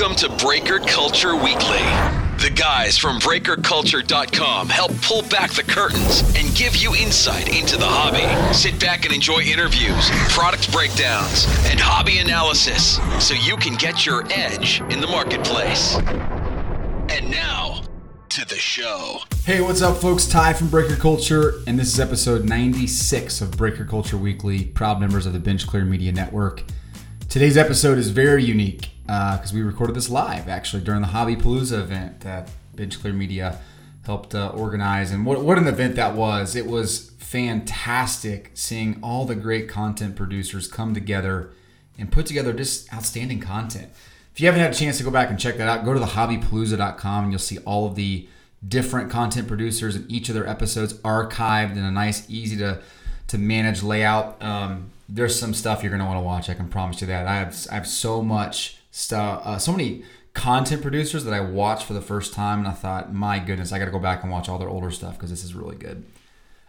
Welcome to Breaker Culture Weekly. The guys from BreakerCulture.com help pull back the curtains and give you insight into the hobby. Sit back and enjoy interviews, product breakdowns, and hobby analysis so you can get your edge in the marketplace. And now, to the show. Hey, what's up, folks? Ty from Breaker Culture, and this is episode 96 of Breaker Culture Weekly, proud members of the Bench Clear Media Network. Today's episode is very unique because uh, we recorded this live actually during the Hobby Palooza event that Bench Clear Media helped uh, organize. And what, what an event that was! It was fantastic seeing all the great content producers come together and put together just outstanding content. If you haven't had a chance to go back and check that out, go to thehobbypalooza.com and you'll see all of the different content producers and each of their episodes archived in a nice, easy to to manage layout. Um, there's some stuff you're gonna want to watch. I can promise you that. I have I have so much stuff, uh, so many content producers that I watched for the first time, and I thought, my goodness, I got to go back and watch all their older stuff because this is really good.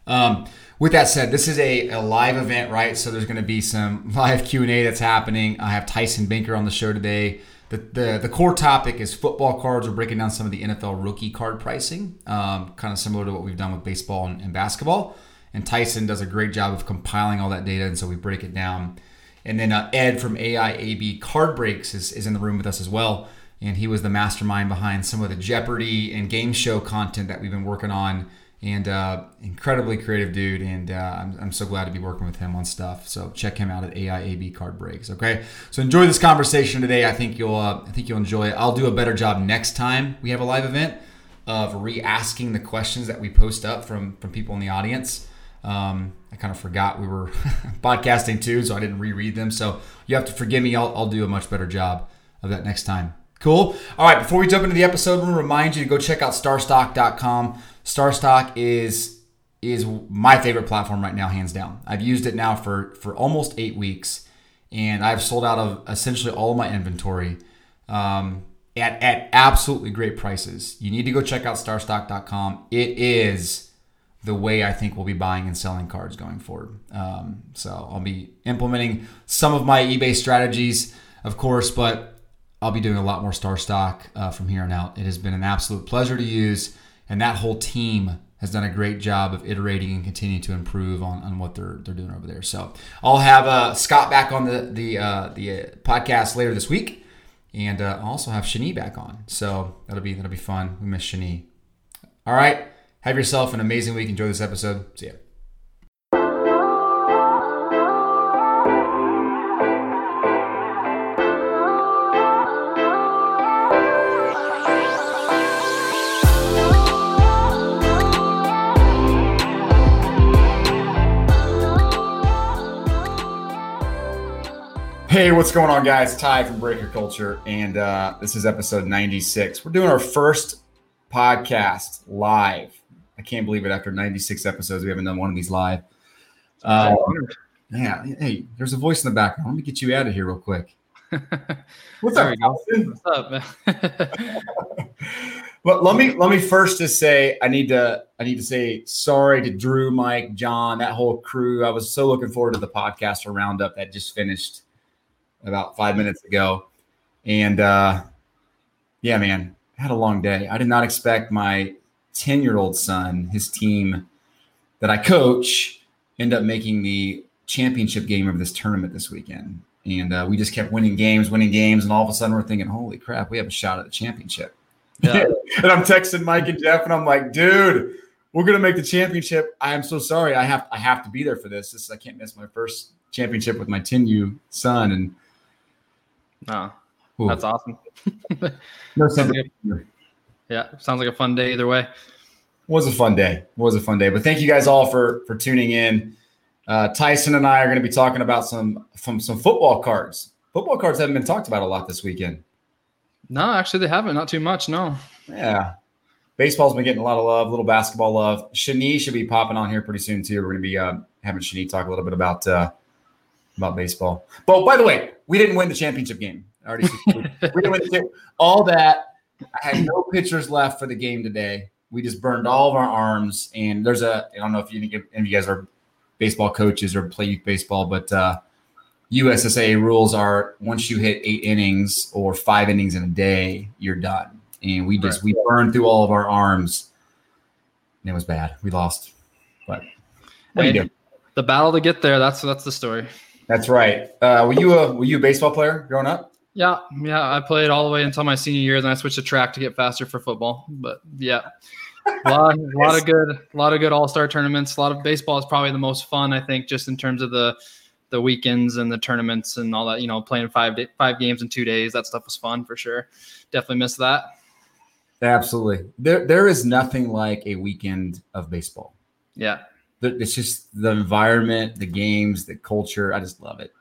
Um, with that said, this is a, a live event, right? So there's going to be some live Q and A that's happening. I have Tyson Banker on the show today. The, the, the core topic is football cards. We're breaking down some of the NFL rookie card pricing, um, kind of similar to what we've done with baseball and, and basketball. And Tyson does a great job of compiling all that data, and so we break it down. And then uh, Ed from AIAB Card Breaks is, is in the room with us as well. And he was the mastermind behind some of the Jeopardy and game show content that we've been working on. And uh, incredibly creative dude. And uh, I'm, I'm so glad to be working with him on stuff. So check him out at AIAB Card Breaks. Okay. So enjoy this conversation today. I think you'll uh, I think you'll enjoy it. I'll do a better job next time we have a live event of re-asking the questions that we post up from from people in the audience. Um, I kind of forgot we were podcasting too, so I didn't reread them. So you have to forgive me. I'll, I'll do a much better job of that next time. Cool. All right. Before we jump into the episode, I want to remind you to go check out starstock.com. Starstock is is my favorite platform right now, hands down. I've used it now for for almost eight weeks, and I've sold out of essentially all of my inventory um, at at absolutely great prices. You need to go check out starstock.com. It is the way I think we'll be buying and selling cards going forward. Um, so I'll be implementing some of my eBay strategies, of course, but I'll be doing a lot more Star Stock uh, from here on out. It has been an absolute pleasure to use, and that whole team has done a great job of iterating and continuing to improve on, on what they're they're doing over there. So I'll have uh, Scott back on the the uh, the uh, podcast later this week, and uh, I'll also have Shani back on. So that'll be that'll be fun. We miss Shani. All right. Have yourself an amazing week. Enjoy this episode. See ya. Hey, what's going on, guys? Ty from Breaker Culture, and uh, this is episode 96. We're doing our first podcast live I can't believe it. After 96 episodes, we haven't done one of these live. Uh, yeah. Hey, there's a voice in the background. Let me get you out of here real quick. What's up, What's up, man? well, let me let me first just say I need to I need to say sorry to Drew, Mike, John, that whole crew. I was so looking forward to the podcast roundup that just finished about five minutes ago, and uh, yeah, man, I had a long day. I did not expect my 10 year old son, his team that I coach, end up making the championship game of this tournament this weekend. And uh, we just kept winning games, winning games. And all of a sudden we're thinking, holy crap, we have a shot at the championship. Yeah. and I'm texting Mike and Jeff and I'm like, dude, we're gonna make the championship. I am so sorry. I have I have to be there for this. This I can't miss my first championship with my 10U son. And no, oh, that's awesome. no, yeah, sounds like a fun day either way. Was a fun day. Was a fun day. But thank you guys all for for tuning in. Uh, Tyson and I are going to be talking about some from some football cards. Football cards haven't been talked about a lot this weekend. No, actually, they haven't. Not too much. No. Yeah. Baseball's been getting a lot of love, a little basketball love. Shani should be popping on here pretty soon too. We're going to be uh, having Shani talk a little bit about uh, about baseball. But by the way, we didn't win the championship game. I already we didn't win the all that I had no pitchers left for the game today. We just burned all of our arms. And there's a, I don't know if you, any of you guys are baseball coaches or play youth baseball, but uh, USSA rules are once you hit eight innings or five innings in a day, you're done. And we just right. we burned through all of our arms. And it was bad. We lost. But what hey, do you do? The battle to get there. That's that's the story. That's right. Uh, were you a were you a baseball player growing up? Yeah, yeah. I played all the way until my senior year, then I switched to track to get faster for football. But yeah, a lot, a lot of good, a lot of good All Star tournaments. A lot of baseball is probably the most fun, I think, just in terms of the the weekends and the tournaments and all that. You know, playing five day, five games in two days. That stuff was fun for sure. Definitely miss that. Absolutely. There, there is nothing like a weekend of baseball. Yeah. It's just the environment, the games, the culture. I just love it.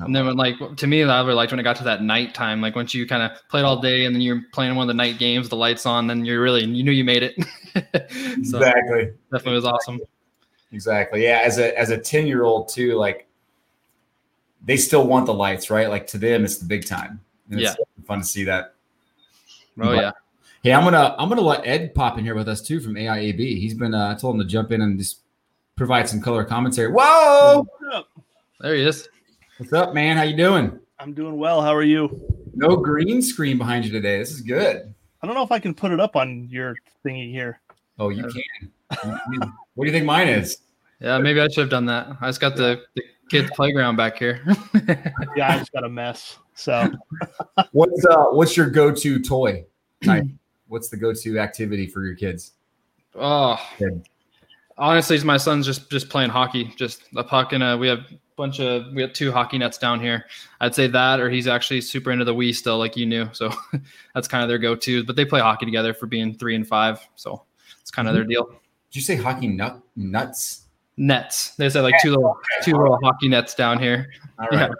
And then, when, like to me, I really liked when it got to that night time. Like once you kind of played all day, and then you're playing one of the night games, the lights on, then you're really you knew you made it. so exactly. Definitely was awesome. Exactly. Yeah. As a as a ten year old too, like they still want the lights, right? Like to them, it's the big time. And yeah. fun to see that. Oh but, yeah. Hey, I'm gonna I'm gonna let Ed pop in here with us too from AIAB. He's been uh, I told him to jump in and just provide some color commentary. Whoa! There he is. What's up, man? How you doing? I'm doing well. How are you? No green screen behind you today. This is good. I don't know if I can put it up on your thingy here. Oh, you can. what do you think mine is? Yeah, maybe I should have done that. I just got the, the kids' playground back here. yeah, I just got a mess. So, what's uh, what's your go-to toy? Type? what's the go-to activity for your kids? Oh, Good. honestly, my son's just just playing hockey. Just a puck and a. We have bunch of we have two hockey nets down here. I'd say that, or he's actually super into the Wii still, like you knew. So that's kind of their go-to. But they play hockey together for being three and five, so it's kind of their deal. Did you say hockey nut nuts? Nets. They said like two little two little hockey nets down here. All right. Yeah.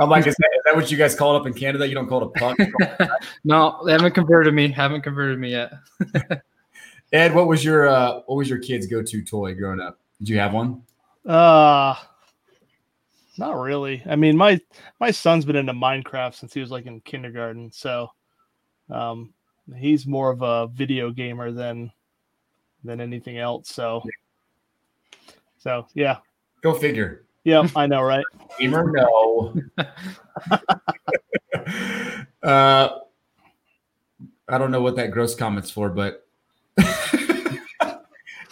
I'm like, is that, is that what you guys call it up in Canada? You don't call it a puck? No, they haven't converted me. Haven't converted me yet. Ed, what was your uh, what was your kid's go-to toy growing up? Did you have one? Uh not really. I mean, my my son's been into Minecraft since he was like in kindergarten, so um, he's more of a video gamer than than anything else. So, so yeah. Go figure. Yeah, I know, right? Gamer, no. uh, I don't know what that gross comment's for, but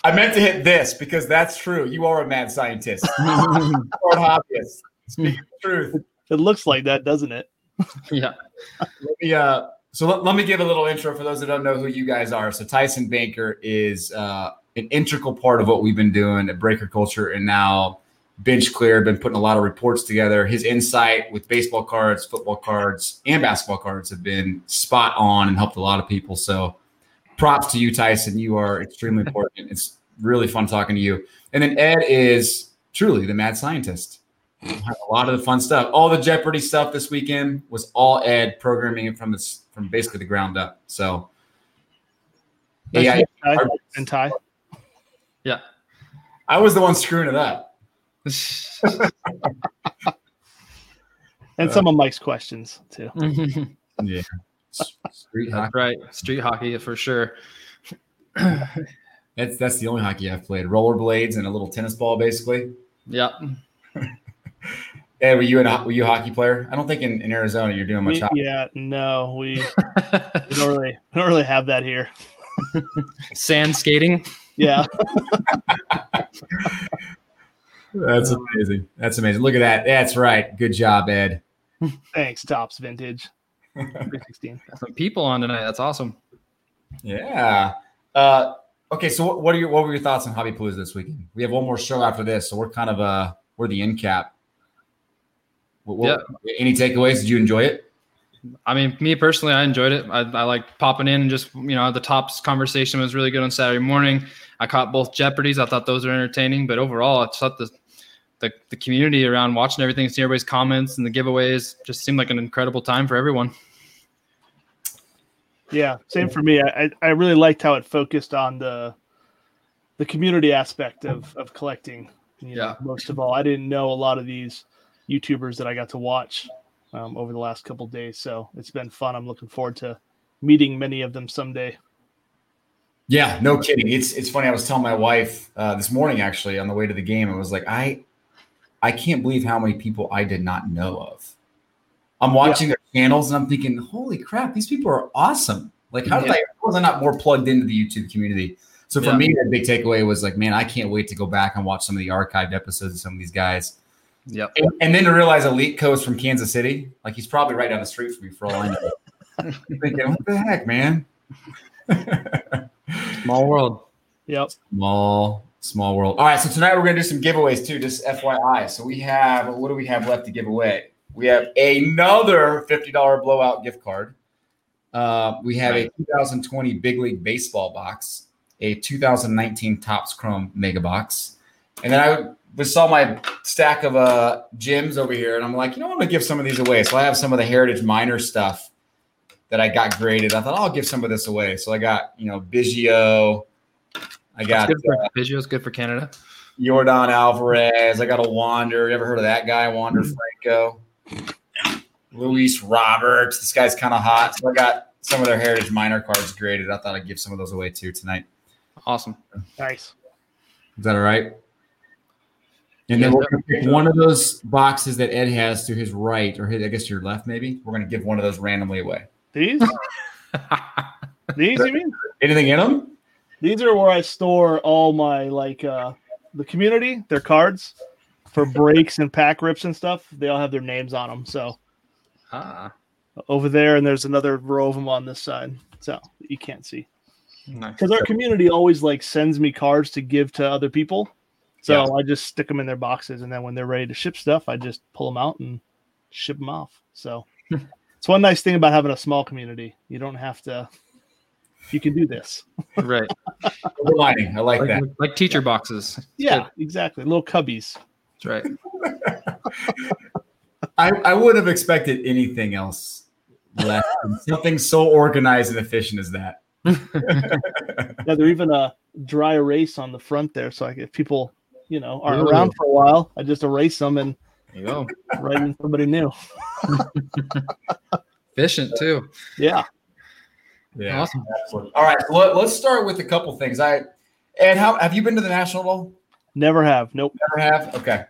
I meant to hit this because that's true. You are a mad scientist. or hobbyist. Speaking the truth. It looks like that, doesn't it? yeah. Let me, uh, so let, let, me give a little intro for those that don't know who you guys are. So Tyson Banker is uh, an integral part of what we've been doing at Breaker Culture and now Bench Clear. Been putting a lot of reports together. His insight with baseball cards, football cards, and basketball cards have been spot on and helped a lot of people. So props to you, Tyson. You are extremely important. It's really fun talking to you. And then Ed is truly the mad scientist. A lot of the fun stuff. All the Jeopardy stuff this weekend was all Ed programming it from this from basically the ground up. So yeah, and Ty. Yeah. I was the one screwing it up. and some of Mike's questions too. yeah. Street hockey. Right. Street hockey for sure. that's that's the only hockey I've played. Rollerblades and a little tennis ball, basically. Yeah. Ed, were you a were you a hockey player? I don't think in, in Arizona you're doing much. We, hockey. Yeah, no, we, we don't really we don't really have that here. Sand skating. Yeah. That's amazing. That's amazing. Look at that. That's right. Good job, Ed. Thanks, Tops Vintage. 316. Some people on tonight. That's awesome. Yeah. Uh, okay, so what are your what were your thoughts on Hobby Palooza this weekend? We have one more show after this, so we're kind of uh we're the end cap. What, what, yeah. Any takeaways? Did you enjoy it? I mean, me personally, I enjoyed it. I, I like popping in and just you know the Topps conversation was really good on Saturday morning. I caught both Jeopardies. I thought those were entertaining, but overall, I thought the the, the community around watching everything, seeing everybody's comments and the giveaways just seemed like an incredible time for everyone. Yeah, same for me. I, I really liked how it focused on the the community aspect of of collecting. You know, yeah. Most of all, I didn't know a lot of these YouTubers that I got to watch um, over the last couple days, so it's been fun. I'm looking forward to meeting many of them someday. Yeah, no kidding. It's it's funny. I was telling my wife uh, this morning actually on the way to the game. I was like, I I can't believe how many people I did not know of. I'm watching yeah. their channels and I'm thinking, holy crap, these people are awesome. Like, how did yeah. I was I not more plugged into the YouTube community? So for yeah. me, the big takeaway was like, man, I can't wait to go back and watch some of the archived episodes of some of these guys. Yep. And, and then to realize Elite Co's from Kansas City, like he's probably right down the street from me for all I know. thinking, what the heck, man? Small world. Yep. Small, small world. All right. So tonight we're gonna do some giveaways too, just FYI. So we have what do we have left to give away? We have another $50 blowout gift card. Uh, we have a 2020 Big League Baseball box, a 2019 Topps Chrome Mega Box, and then I saw my stack of uh, gyms over here, and I'm like, you know, I'm gonna give some of these away. So I have some of the Heritage Minor stuff that I got graded. I thought I'll give some of this away. So I got you know Biggio. I got good for, uh, Biggio's good for Canada. Yordan Alvarez. I got a Wander. You ever heard of that guy, Wander mm-hmm. Franco? Luis Roberts. This guy's kind of hot. So I got some of their Heritage Minor cards graded. I thought I'd give some of those away too tonight. Awesome. Nice. Is that all right? And then we're going to pick one of those boxes that Ed has to his right, or his, I guess your left, maybe. We're going to give one of those randomly away. These? These, you mean? Anything in them? These are where I store all my like uh the community, their cards for breaks and pack rips and stuff. They all have their names on them. So ah. over there, and there's another row of them on this side. So you can't see. Because nice. our community always like sends me cards to give to other people. So yeah. I just stick them in their boxes, and then when they're ready to ship stuff, I just pull them out and ship them off. So it's one nice thing about having a small community. You don't have to. You can do this. Right. Lining. I like, like, that. Like teacher boxes. Yeah, Good. exactly. Little cubbies. That's right. I, I would have expected anything else less something so organized and efficient as that. yeah, they're even a dry erase on the front there. So like if people, you know, are Ooh. around for a while, I just erase them and you go. Write in somebody new. Efficient too. Yeah. Yeah. Awesome. All right. Let, us start with a couple things. I and how have you been to the National Bowl? Never have. Nope. Never have. Okay.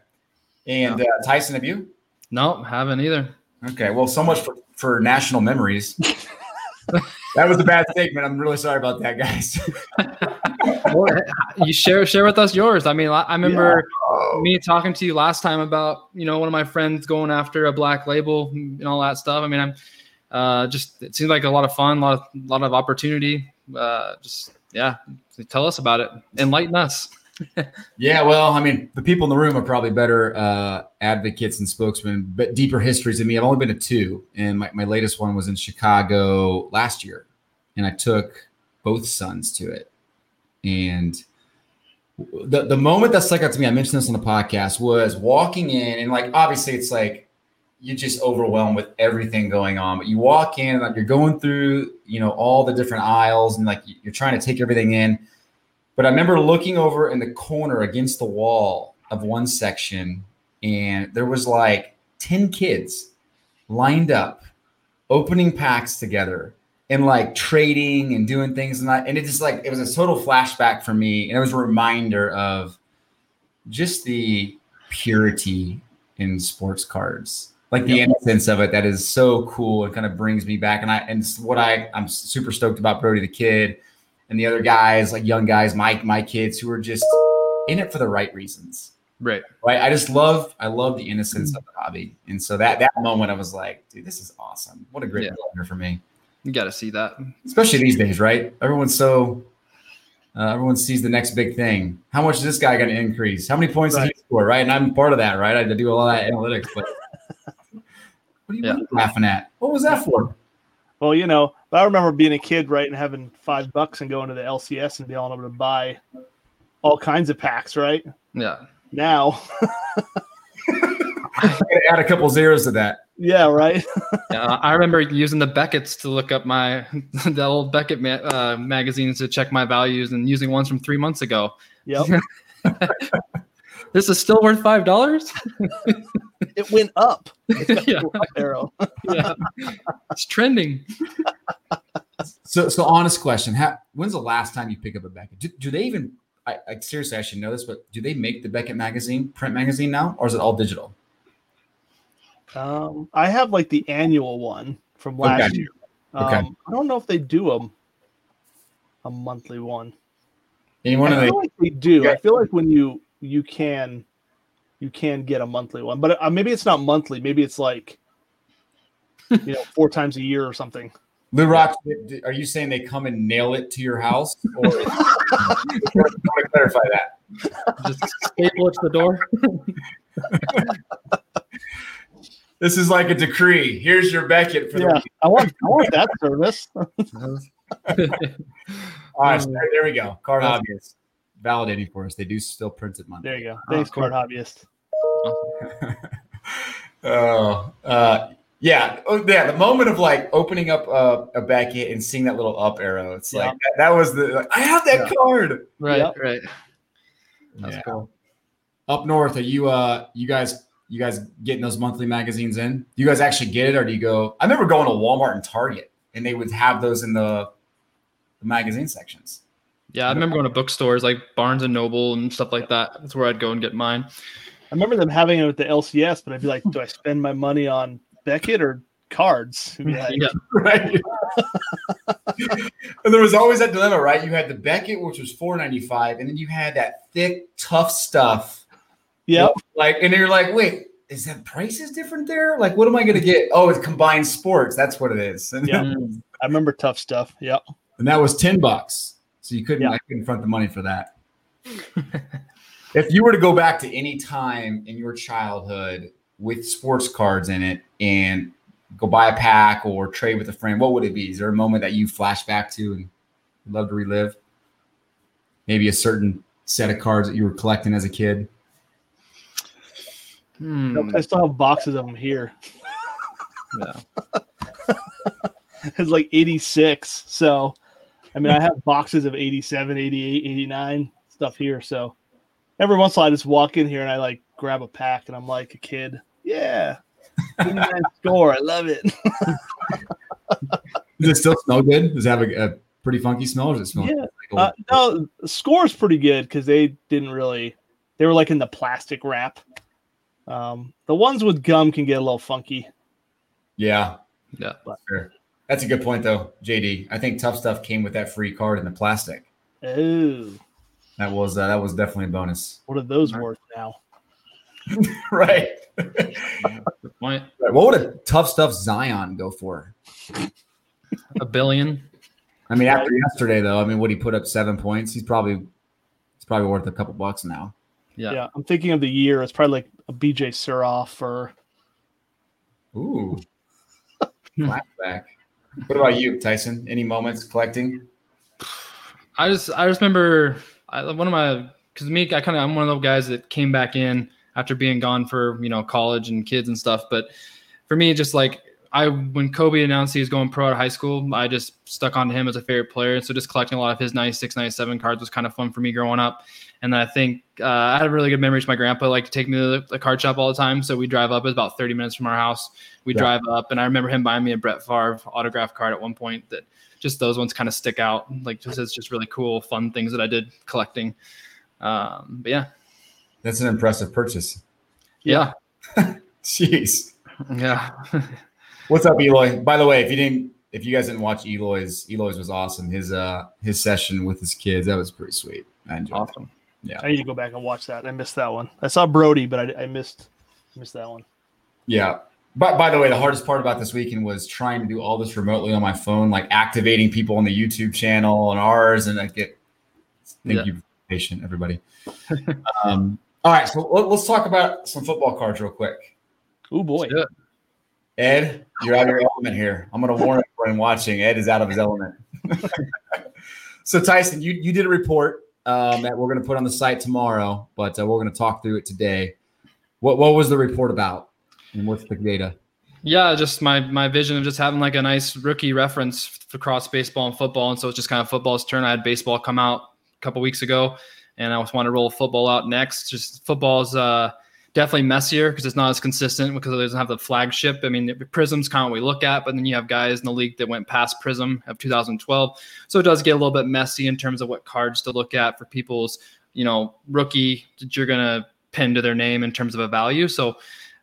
And no. uh, Tyson, have you? No, haven't either. Okay. Well, so much for, for national memories. that was a bad statement. I'm really sorry about that, guys. you share share with us yours. I mean, I remember yeah. me talking to you last time about you know one of my friends going after a black label and all that stuff. I mean, I'm uh, just it seems like a lot of fun, a lot of lot of opportunity. Uh, just yeah, tell us about it, enlighten us. yeah, well, I mean, the people in the room are probably better uh, advocates and spokesmen, but deeper histories than me. I've only been to two, and my, my latest one was in Chicago last year, and I took both sons to it. And the the moment that stuck out to me, I mentioned this on the podcast, was walking in, and like obviously it's like you're just overwhelmed with everything going on. But you walk in, like you're going through, you know, all the different aisles, and like you're trying to take everything in. But I remember looking over in the corner against the wall of one section, and there was like ten kids lined up, opening packs together, and like trading and doing things and that. And it just like it was a total flashback for me, and it was a reminder of just the purity in sports cards like the yep. innocence of it that is so cool and kind of brings me back and i and what i i'm super stoked about brody the kid and the other guys like young guys my my kids who are just in it for the right reasons right right i just love i love the innocence mm-hmm. of the hobby and so that that moment i was like dude this is awesome what a great yeah. for me you got to see that especially these days right everyone's so uh, everyone sees the next big thing. How much is this guy going to increase? How many points right. did he score? Right, and I'm part of that. Right, I do a lot of that analytics. But what are you yeah. laughing at? What was that for? Well, you know, I remember being a kid, right, and having five bucks and going to the LCS and being able to buy all kinds of packs, right? Yeah. Now, add a couple zeros to that. Yeah, right. yeah, I remember using the Beckett's to look up my the old Beckett ma- uh, magazines to check my values, and using ones from three months ago. Yep. this is still worth five dollars. It went up. yeah. Arrow. yeah, it's trending. So, so honest question: How, When's the last time you pick up a Beckett? Do, do they even I, I seriously I should know this, but do they make the Beckett magazine print magazine now, or is it all digital? Um, I have like the annual one from last Okay. year. Um, Okay. I don't know if they do a a monthly one. Any one I of the feel like they do. Yeah. I feel like when you you can you can get a monthly one, but uh, maybe it's not monthly. Maybe it's like you know four times a year or something. Lou Rock, are you saying they come and nail it to your house? Or I want to clarify that. Just staple it to the door. This is like a decree. Here's your Beckett for the Yeah, week. I want I want that service. All right, so there, there we go. Card obvious. Validating for us. They do still print it Monday. There you go. Thanks, cool. card hobbyist. Oh, uh, yeah. Oh, yeah. The moment of like opening up a, a Beckett and seeing that little up arrow. It's Yeah. like that, that was the like, I have that card. right, Yep. right. That's Yeah. cool. Up north, are you uh you guys you guys getting those monthly magazines in? Do you guys actually get it or do you go? I remember going to Walmart and Target and they would have those in the, the magazine sections. Yeah, I remember going to bookstores like Barnes and Noble and stuff like that. That's where I'd go and get mine. I remember them having it with the LCS, but I'd be like, do I spend my money on Beckett or cards? Like, Yeah, Right. and there was always that dilemma, right? You had the Beckett, which was four ninety five, and then you had that thick, Tuff Stuff Yep. Like, and you're like, wait, is that prices different there? Like, what am I going to get? Oh, it's combined sports. That's what it is. Yeah. I remember Tuff Stuff. Yep. and that was 10 bucks. So you couldn't, Yeah. I couldn't front the money for that. if you were to go back to any time in your childhood with sports cards in it and go buy a pack or trade with a friend, what would it be? Is there a moment that you flash back to and love to relive? Maybe a certain set of cards that you were collecting as a kid. Hmm. I still have boxes of them here. Yeah. It's like 86. So, I mean, I have boxes of 87, 88, 89 stuff here. So, every once in a while, I just walk in here and I like grab a pack and I'm like a kid. Yeah. 89 score. I love it. Does it still smell good? Does it have a, a pretty funky smell? Or does it smell Yeah. like Uh, no, the score's pretty good because they didn't really, they were like in the plastic wrap. Um, the ones with gum can get a little funky. yeah. Yeah. Sure. That's a good point, though, JD. I think Tuff Stuff came with that free card in the plastic. Oh, That was uh, that was definitely a bonus. what are those worth now? right. Good point. What would a Tuff Stuff Zion go for? A billion. I mean, after yesterday, though, I mean, would he put up seven points? He's probably he's probably worth a couple bucks now. Yeah. Yeah. I'm thinking of the year. It's probably like a BJ Surhoff or Ooh, flashback. What about you, Tyson? Any moments collecting? I just I just remember I, one of my because me I kind of I'm one of those guys that came back in after being gone for you know college and kids and stuff. But for me, just like I when Kobe announced he was going pro out of high school, I just stuck on to him as a favorite player. So just collecting a lot of his 96, 97 cards was kind of fun for me growing up. And then I think uh, I had really good memories. My grandpa liked to take me to the, the card shop all the time. So we drive up. It's about 30 minutes from our house. We Yeah. drive up, and I remember him buying me a Brett Favre autograph card at one point. That just those ones kind of stick out. Like just it's just really cool, fun things that I did collecting. Um, but yeah, That's an impressive purchase. yeah, Jeez. yeah. What's up, Eloy? By the way, if you didn't, if you guys didn't watch Eloy's, Eloy's was awesome. His uh his session with his kids that was pretty sweet. I enjoyed. it. awesome. I need to go back and watch that. I missed that one. I saw Brody, but I, I missed missed that one. Yeah. But by the way, the hardest part about this weekend was trying to do all this remotely on my phone, like activating people on the YouTube channel and ours, and I get. Thank Yeah. you, patient everybody. um, all right, so let, us talk about some football cards real quick. Oh boy. Ed, you're out of your element here. I'm going to warn everyone watching. Ed is out of his element. so Tyson, you you did a report um, that we're going to put on the site tomorrow, but uh, we're going to talk through it today. What what was the report about, and what's the data? Yeah, just my my vision of just having like a nice rookie reference f- across baseball and football, and so it's just kind of football's turn. I had baseball come out a couple weeks ago, and I just want to roll football out next. Just football's uh, definitely messier because it's not as consistent because it doesn't have the flagship. I mean, Prizm's kind of what we look at, but then you have guys in the league that went past Prizm of 2012, so it does get a little bit messy in terms of what cards to look at for people's you know rookie that you're gonna pin to their name in terms of a value. So.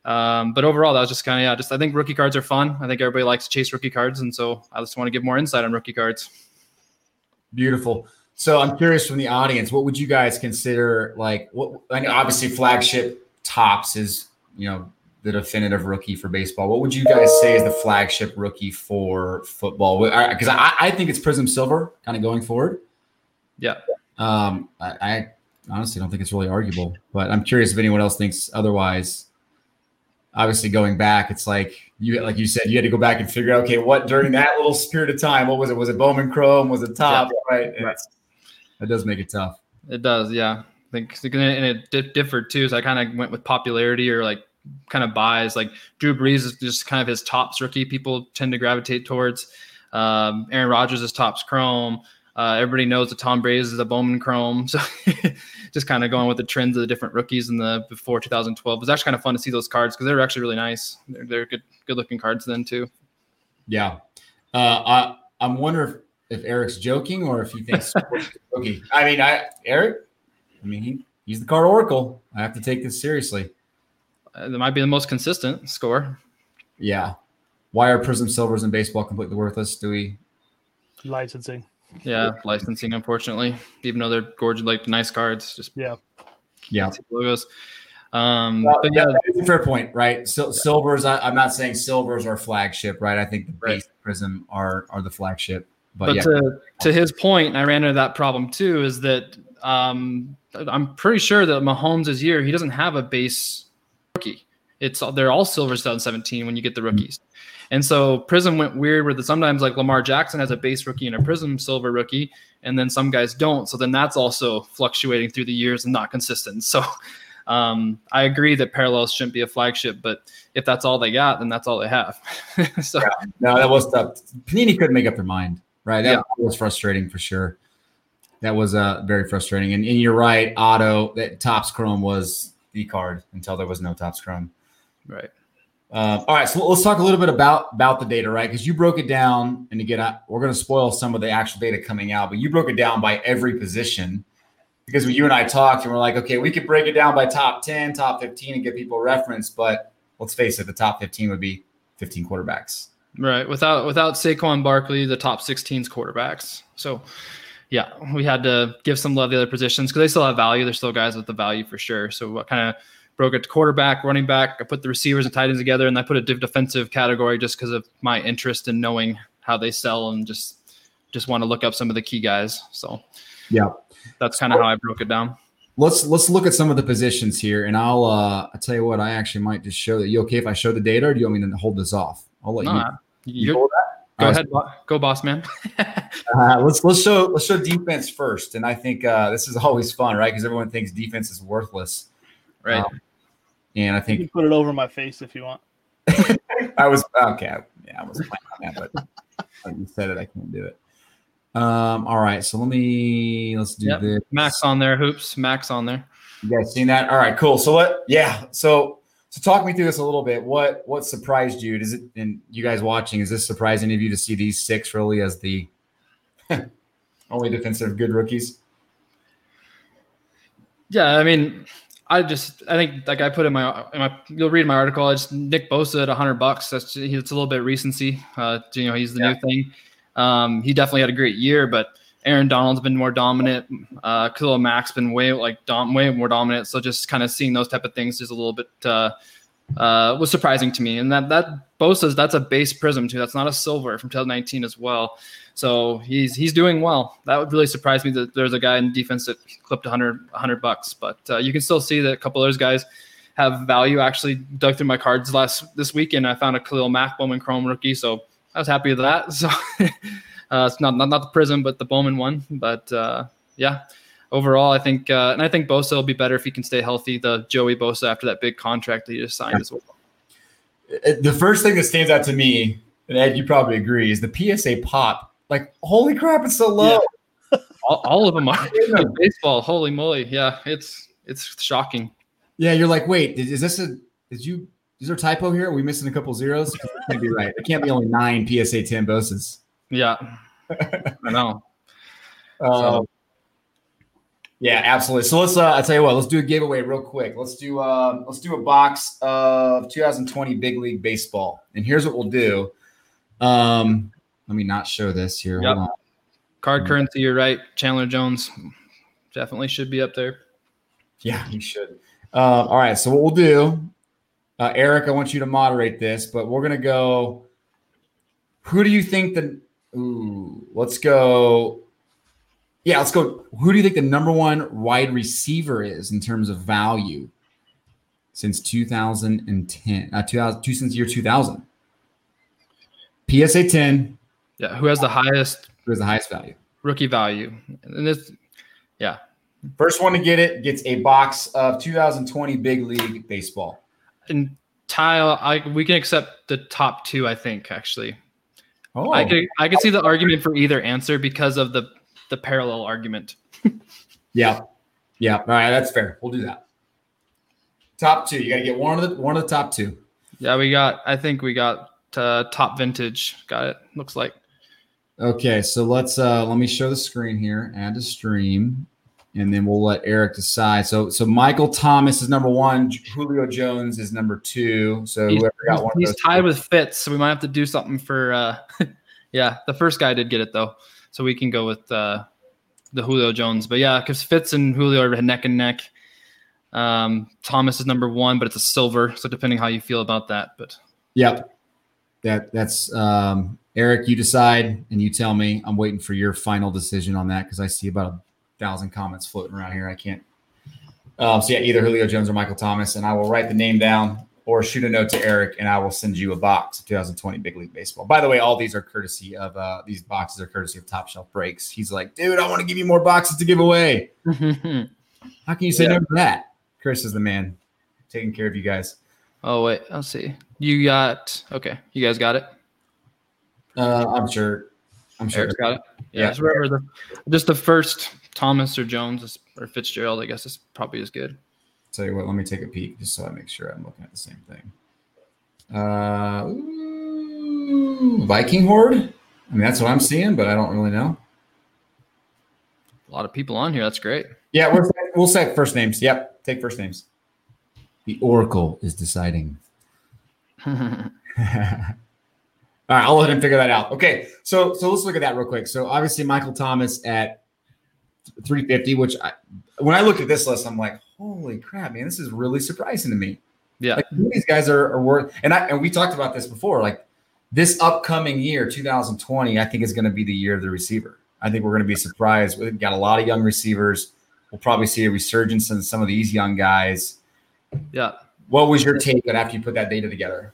Um, but overall, that was just kind of yeah. Just I think rookie cards are fun. I think everybody likes to chase rookie cards, and so I just want to give more insight on rookie cards. Beautiful. So I'm curious from the audience, what would you guys consider like? What I mean, obviously flagship Topps is you know the definitive rookie for baseball. What would you guys say is the flagship rookie for football? Because I, I think it's Prizm Silver, kind of going forward. Yeah. Um, I, I honestly don't think it's really arguable, but I'm curious if anyone else thinks otherwise obviously going back, it's like you like you said, you had to go back and figure out okay, what during that little period of time, what was it? Was it Bowman Chrome? Was it top? Yeah. Right. right. It does make it tough. It does, yeah. Think and it differed too. So I kind of went with popularity or like kind of buys. Like Drew Brees is just kind of his Topps rookie. People tend to gravitate towards. Um, Aaron Rodgers is Topps Chrome. Uh, everybody knows that Tom Brady is a Bowman Chrome, so just kind of going with the trends of the different rookies in the before 2012. It was actually kind of fun to see those cards because they were actually really nice. They're, they're good, good looking cards then too. Yeah, uh, I I'm wondering if, if Eric's joking or if he thinks. I mean, I Eric, I mean he, he's the card oracle. I have to take this seriously. Uh, that might be the most consistent score. Yeah. Why are Prizm Silvers in baseball completely worthless? Do we licensing? Yeah, licensing, unfortunately, even though they're gorgeous, like nice cards. Just yeah, yeah, logos. Um, well, but yeah, a fair point, right? So silvers. I, am not saying silvers are flagship, right? I think the base right. Prizm are are the flagship. But, but yeah. to to his point, I ran into that problem too. Is that um, I'm pretty sure that Mahomes' year he doesn't have a base rookie. It's they're all silvers 2017 when you get the rookies. And so Prizm went weird where the, sometimes like Lamar Jackson has a base rookie and a Prizm silver rookie, and then some guys don't. So then that's also fluctuating through the years and not consistent. So um, I agree that parallels shouldn't be a flagship, but if that's all they got, then that's all they have. so yeah, no, that was tough. Panini couldn't make up their mind, right? That yeah. was frustrating for sure. That was uh, very frustrating. And, and you're right, Auto that Topps Chrome was the card until there was no Topps Chrome. Right. Uh, all right, so let's talk a little bit about about the data, right? Because you broke it down, and again, I, we're going to spoil some of the actual data coming out, but you broke it down by every position. Because when you and I talked, and we're like, okay, we could break it down by top ten, top fifteen, and give people reference, but let's face it, the top fifteen would be fifteen quarterbacks. Right. Without without Saquon Barkley, the top 16's quarterbacks. So yeah, we had to give some love to the other positions because they still have value. They're still guys with the value for sure. So what kind of broke it to quarterback, running back. I put the receivers and tight ends together, and I put a defensive category just because of my interest in knowing how they sell and just just want to look up some of the key guys. So yeah, that's kind of how I broke it down. Let's let's look at some of the positions here, and I'll uh I'll tell you what I actually might just show that. You okay if I show the data, or do you want me to hold this off? I'll let no, you. you Go ahead, go boss man. uh, let's let's show let's show defense first, and I think uh, this is always fun, right? Because everyone thinks defense is worthless. Right. Um, and I think you can put it over my face if you want. I was okay. Yeah, I was planning on that, but like you said it, I can't do it. Um, all right, so let me let's do yep. this. Max on there, hoops. Max on there. You guys seen that? All right, cool. So what? Yeah. So so talk me through this a little bit. What what surprised you? Does it and you guys watching? Is this surprising any of you to see these six really as the only defensive good rookies? Yeah, I mean, I just I think like I put in my in my you'll read my article. It's Nick Bosa at hundred bucks. That's it's a little bit recency. Uh, you know he's the yeah. new thing. Um, he definitely had a great year, but Aaron Donald's been more dominant. Uh, Khalil Mack's been way like dom- way more dominant. So just kind of seeing those type of things is a little bit uh, uh, was surprising to me. And that that Bosa's that's a base Prizm too. That's not a silver from 2019 as well. So he's he's doing well. That would really surprise me that there's a guy in defense that clipped 100 100 bucks. But uh, you can still see that a couple of those guys have value. Actually, dug through my cards last this weekend. I found a Khalil Mack Bowman Chrome rookie, so I was happy with that. So uh, it's not, not not the Prizm, but the Bowman one. But uh, yeah, overall, I think uh, and I think Bosa will be better if he can stay healthy. The Joey Bosa after that big contract that he just signed as well. The first thing that stands out to me, and Ed, you probably agree, is the PSA pop like, holy crap, it's so low. Yeah. all, all, of them are baseball. Holy moly. Yeah, it's it's shocking. Yeah, you're like, wait, is this a? Did you? Is there a typo here? Are we missing a couple zeros? That can't be right. It can't be only nine PSA 10 Bosas. Yeah, I know. Um, yeah, absolutely. So let's. Uh, I tell you what. Let's do a giveaway real quick. Let's do. Uh, let's do a box of 2020 Big League Baseball. And here's what we'll do. Um, let me not show this here. Yep. Hold on. Card currency, you're right. Chandler Jones definitely should be up there. Yeah, you should. Um, all right. So what we'll do, uh, Eric, I want you to moderate this, but we're gonna go. Who do you think the? Ooh, let's go. Yeah, let's go. Who do you think the number one wide receiver is in terms of value since 2010? Uh, 2000, two since year 2000. PSA 10 Yeah, who has the highest who has the highest value. rookie value? And this, yeah, First one to get it gets a box of 2020 Big League Baseball. and Tile, I we can accept the top two. I think actually, Oh, I could I could see the argument for either answer because of the the parallel argument. Yeah. Yeah. All right. That's fair. We'll do that. Top two. You got to get one of the one of the top two. Yeah, we got. I think we got uh, top vintage. Got it. Looks like. Okay. So let's uh let me show the screen here. Add to stream. And then we'll let Eric decide. So so Michael Thomas is number one. Julio Jones is number two. So He's, whoever got one of he's tied two. with Fitz, so we might have to do something for. uh Yeah, the first guy did get it though, so we can go with uh the Julio Jones. But yeah, because Fitz and Julio are neck and neck. Um, Thomas is number one, but it's a silver. So depending how you feel about that, but Yep. That that's um Eric, you decide and you tell me. I'm waiting for your final decision on that because I see about a thousand comments floating around here. I can't. Um, so yeah, either Julio Jones or Michael Thomas, and I will write the name down or shoot a note to Eric, and I will send you a box of 2020 Big League Baseball. By the way, all these are courtesy of uh, these boxes are courtesy of Top Shelf Breaks. He's like, dude, I want to give you more boxes to give away. How can you say no to that? Chris is the man, taking care of you guys. oh wait, I'll see. You got okay. You guys got it. Uh, I'm sure. I'm sure. Eric's got it. Yeah, Yeah. wherever the just the first Thomas or Jones is, or Fitzgerald, I guess is probably as good. Tell you what, let me take a peek just so I make sure I'm looking at the same thing. Uh, ooh, Viking Horde. I mean, that's what I'm seeing, but I don't really know. A lot of people on here. That's great. Yeah, we're, we'll say first names. Yep, take first names. The Oracle is deciding. All right, I'll let him figure that out. Okay, so so let's look at that real quick. So obviously Michael Thomas at 350, which I, when I look at this list, I'm like, holy crap, man, this is really surprising to me. yeah, Like these guys are, are worth, and I and we talked about this before. Like this upcoming year, 2020, I think is going to be the year of the receiver. I think we're going to be surprised. We've got a lot of young receivers. We'll probably see a resurgence in some of these young guys. yeah. What was your take on after you put that data together?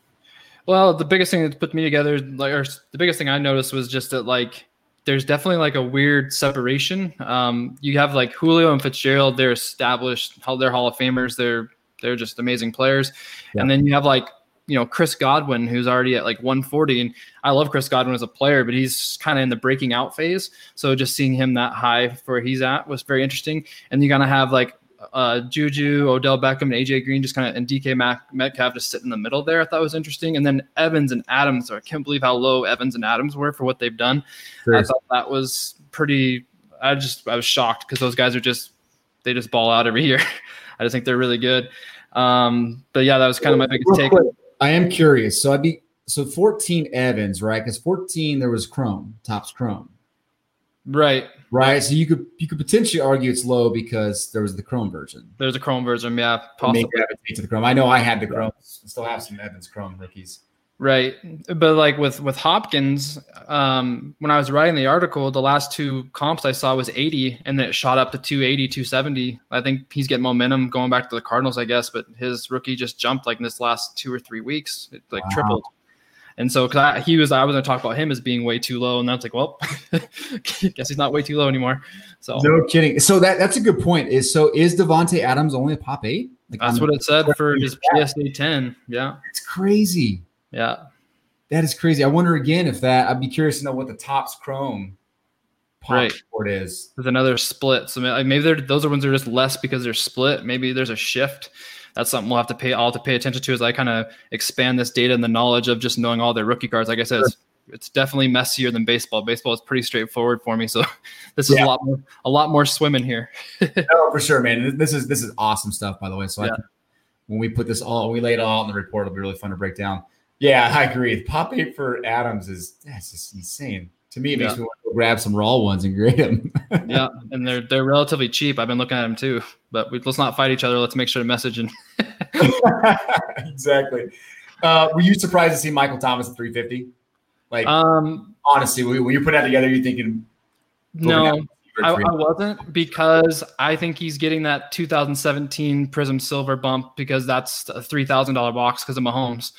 Well, the biggest thing that put me together, like, or the biggest thing I noticed was just that, like, there's definitely like a weird separation. Um, you have like Julio and Fitzgerald; they're established, they're Hall of Famers. They're they're just amazing players. Yeah. And then you have like you know Chris Godwin, who's already at like 140, and I love Chris Godwin as a player, but he's kind of in the breaking out phase. So just seeing him that high for where he's at was very interesting. And you kind of have like uh, Juju, Odell Beckham, and AJ Green just kind of and DK Mac- Metcalf just sit in the middle there. I thought was interesting, and then Evans and Adams. I can't believe how low Evans and Adams were for what they've done. I thought that was pretty. I just I was shocked because those guys are just they just ball out every year. I just think they're really good. Um, but yeah, that was kind of my biggest take. I am curious. So I'd be so 14 Evans, right? Because 14 there was Chrome, Topps Chrome, Right. right? So you could you could potentially argue it's low because there was the Chrome version. There's a Chrome version. Yeah, possibly. gravitate to the Chrome. I know I had the Chrome. Still have some Evans Chrome rookies. Right. But like with with Hopkins, um, when I was writing the article, the last two comps I saw was 80 and then it shot up to 280, 270. I think he's getting momentum going back to the Cardinals, I guess, but his rookie just jumped like in this last two or three weeks. It like Wow. tripled. And so cause I, he was I was gonna talk about him as being way too low, and that's like, well, guess he's not way too low anymore. So No kidding. So that that's a good point. Is so is Davante Adams only a pop eight? Like that's what it said for his PSA 10. Yeah. It's crazy. Yeah. That is crazy. I wonder again if that. I'd be curious to know what the Topps Chrome pop Right. report is. There's another split. So maybe they're, those are ones that are just less because they're split. Maybe there's a shift. That's something we'll have to pay. I'll have to pay attention to as I kind of expand this data and the knowledge of just knowing all their rookie cards. Like I said, it's, it's definitely messier than baseball. Baseball is pretty straightforward for me, so this is yeah. a lot more a lot more swimming here. no, oh, for sure, man. This is this is awesome stuff, by the way. So yeah. I, when we put this all, we lay it all out in the report. It'll be really fun to break down. Yeah, I agree. Pop eight for Adams is that's just insane. To me, it makes yeah. me want to grab some raw ones and grade them. yeah, and they're they're relatively cheap. I've been looking at them too. But we, let's not fight each other. Let's make sure to message and. exactly. Uh, were you surprised to see Michael Thomas at 350? Like, um, honestly, when you put that together, you're thinking? No, I, I, wasn't because I think he's getting that 2017 Prizm Silver bump because that's a three thousand dollar box because of Mahomes.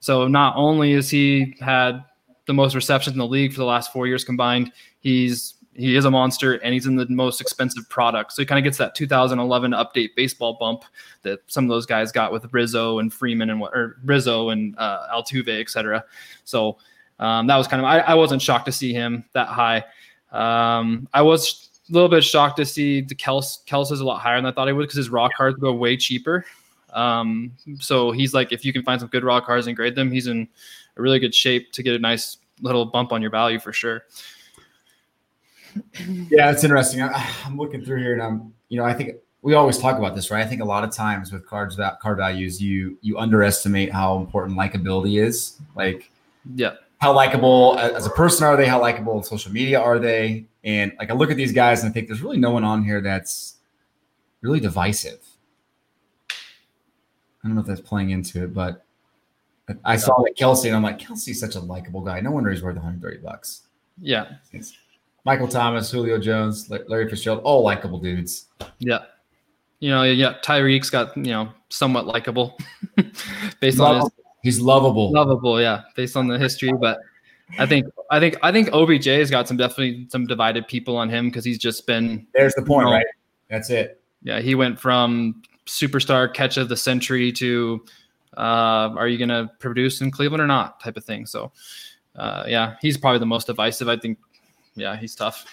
So not only has he had the most receptions in the league for the last four years combined. He's he is a monster and he's in the most expensive product. So he kind of gets that 2011 update baseball bump that some of those guys got with Rizzo and Freeman and what or Rizzo and uh, Altuve, et cetera. So um, that was kind of I, I, wasn't shocked to see him that high. Um, I was a little bit shocked to see the Kelce Kelce is a lot higher than I thought he would because his raw cards go way cheaper. Um, so he's like, if you can find some good raw cards and grade them, he's in a really good shape to get a nice little bump on your value for sure. Yeah, it's interesting. I, am looking through here, and I'm, you know, I think we always talk about this, right? I think a lot of times with cards that card values, you you underestimate how important likability is. Like, yeah, how likable as a person are they? How likable on social media are they? And like, I look at these guys and I think there's really no one on here that's really divisive. I don't know if that's playing into it, but I saw like Kelce, and I'm like, Kelce's such a likable guy. No wonder he's worth 130 bucks. Yeah. It's Michael Thomas, Julio Jones, Larry Fitzgerald, all likable dudes. Yeah. You know, yeah, Tyreek's got, you know, somewhat likable based lovable. on his He's lovable. Lovable, yeah, based on the history. But I think I think I think OBJ has got some definitely some divided people on him because he's just been There's the point, you know, right? That's it. Yeah, he went from superstar catch of the century to uh, are you going to produce in Cleveland or not type of thing. So, uh, yeah, he's probably the most divisive. I think, yeah, he's tough.